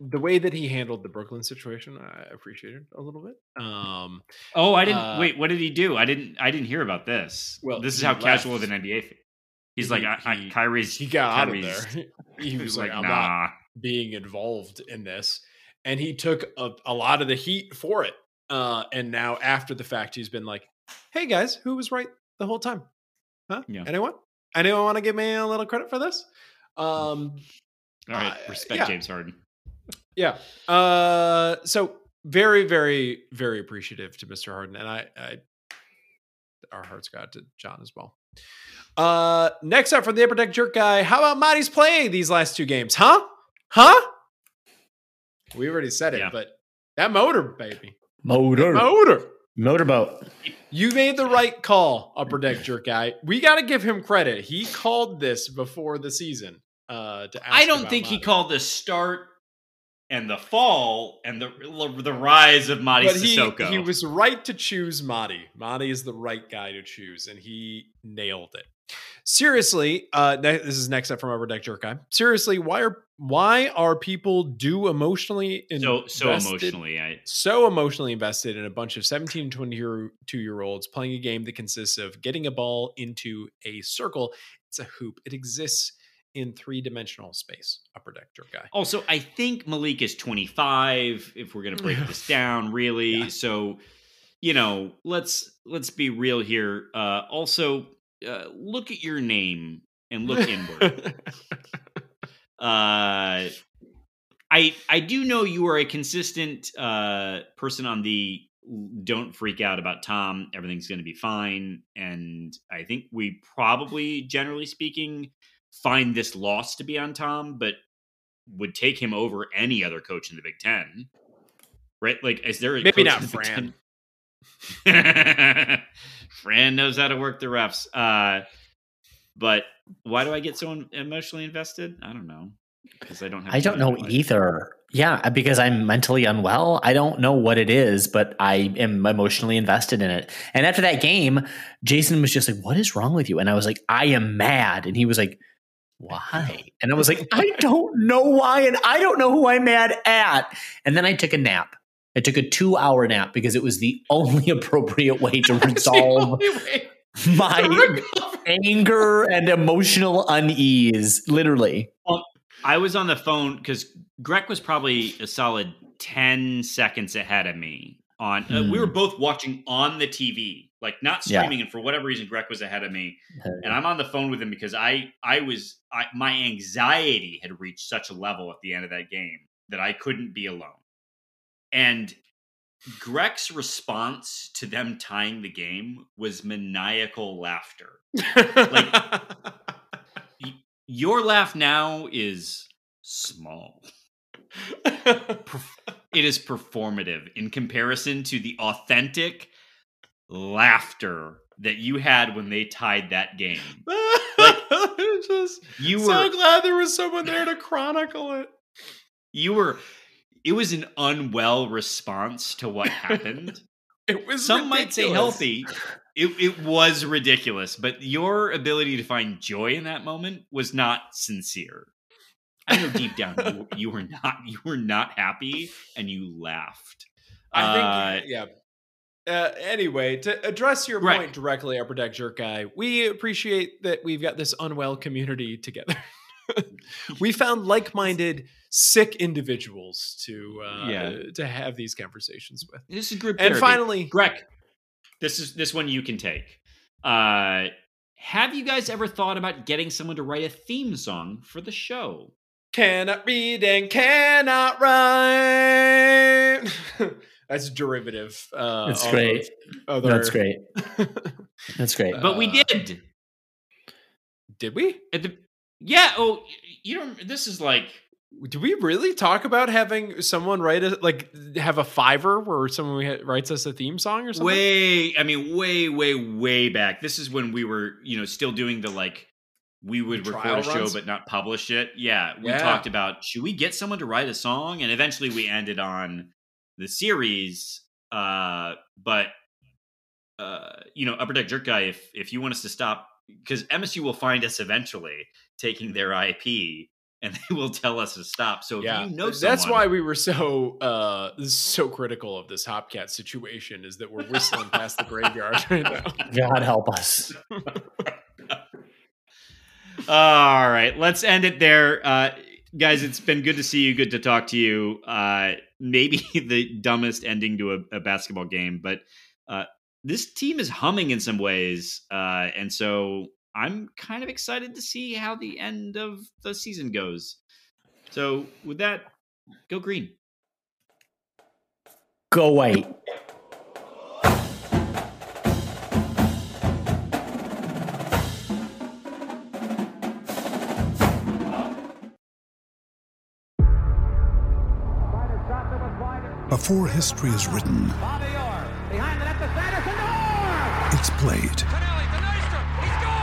the way that he handled the Brooklyn situation, I appreciated a little bit. Um,
Oh, I didn't.
Uh,
wait, what did he do? I didn't. I didn't hear about this.
Well,
this is how casual of an NBA. Fan. He's
He-
like, I, I,
he-
Kyrie's.
he got out of there. he
He
was like, I'm not being involved in this. And he took a, a lot of the heat for it. Uh, and now after the fact, he's been like, hey guys, who was right the whole time? Huh?
Yeah.
Anyone? Anyone want to give me a little credit for this? Um,
All right,
uh,
respect
yeah.
James Harden.
Yeah. Uh, so very, very, very appreciative to Mr. Harden, and I, I our hearts go out to John as well. Uh, next up from the Upper Deck Jerk guy, how about Mady's playing these last two games? Huh? Huh? We already said it,
Yeah.
but that motor, baby,
Motor.
motor.
Motorboat.
You made the right call, Upper Deck Jerk guy. We got to give him credit. He called this before the season. Uh, to ask
I don't
about
think he called the start and the fall and the the rise of Mady
but he,
Sissoko.
he was right to choose Mady. Mady is the right guy to choose, and he nailed it. Seriously, uh, this is next up from Upper Deck Jerk Guy. Seriously, why are why are people do emotionally
so so emotionally. I
so emotionally invested in a bunch of 17 to 22 year olds playing a game that consists of getting a ball into a circle. It's a hoop. It exists in three dimensional space. Upper Deck Jerk Guy.
also I think Malik is 25. If we're gonna break this down, really,
Yeah.
so you know, let's let's be real here. Uh, also, uh, look at your name and look inward. uh i i do know you are a consistent uh person on the don't freak out about tom everything's going to be fine and i think we probably generally speaking find this loss to be on tom but would take him over any other coach in the big ten right? Like is there a
Maybe
coach
not
in the Big
Fran.
Fran knows how to work the refs. Uh but why do I get so emotionally invested? I don't know because I don't have.
I don't know
life.
either. Yeah, uh, because I'm mentally unwell. I don't know what it is, but I am emotionally invested in it. And after that game, Jason was just like, What is wrong with you? And I was like, I am mad. And he was like, Why? And I was like, I don't know why. And I don't know who I'm mad at. And then I took a nap. I took a two hour nap because it was the only appropriate way to resolve
way
my anger and emotional unease. Literally.
I was on the phone because Greg was probably a solid ten seconds ahead of me. On uh, we
Hmm.
were both watching on the TV, like not
Yeah.
streaming, and for whatever reason, Greg was ahead of me. and I'm on the phone with him because I I was I, my anxiety had reached such a level at the end of that game that I couldn't be alone. And Greg's response to them tying the game was maniacal laughter. like Your laugh now is small. It is performative in comparison to the authentic laughter that you had when they tied that game.
just
You were
so glad there was someone there to chronicle it.
you were it was an unwell response to what happened
It was
some might say healthy it, it was ridiculous but your ability to find joy in that moment was not sincere i know deep down you, you were not you were not happy and you laughed
I think, yeah. Uh, anyway, to address your
Right.
point directly, Upper Deck Jerk Guy, we appreciate that we've got this unwell community together. we found like-minded, sick individuals to uh,
Yeah.
to have these conversations with.
this is group
And
therapy.
finally,
greg this is this one you can take uh have you guys ever thought about getting someone to write a theme song for the show
cannot read and cannot write. That's derivative. Uh,
That's great.
of
That's
other-
great. That's great.
but we
Uh,
did
Did we?
At the yeah. Oh, you don't. This is like
Did we really talk about having someone write a like have a Fiverr where someone writes us a theme song or something?
way. I mean, way, way, way back. This is when we were, you know, still doing the like. We would record a show but not publish it. Yeah, we
Yeah.
talked about should we get someone to write a song, and eventually we ended on the series. Uh, but uh, you know, Upper Deck Jerk Guy, if if you want us to stop, because MSU will find us eventually taking their IP, and they will tell us to stop. So if
yeah,
you know,
that's why we were so uh so critical of this Hopcat situation is that we're whistling past the graveyard right now.
God help us.
All right, let's end it there. Uh, guys, it's been good to see you. Good to talk to you. Uh, maybe the dumbest ending to a, a basketball game, but uh, this team is humming in some ways. Uh, and so I'm kind of excited to see how the end of the season goes. So, with that, go green.
Go white.
Before history is written, it's played.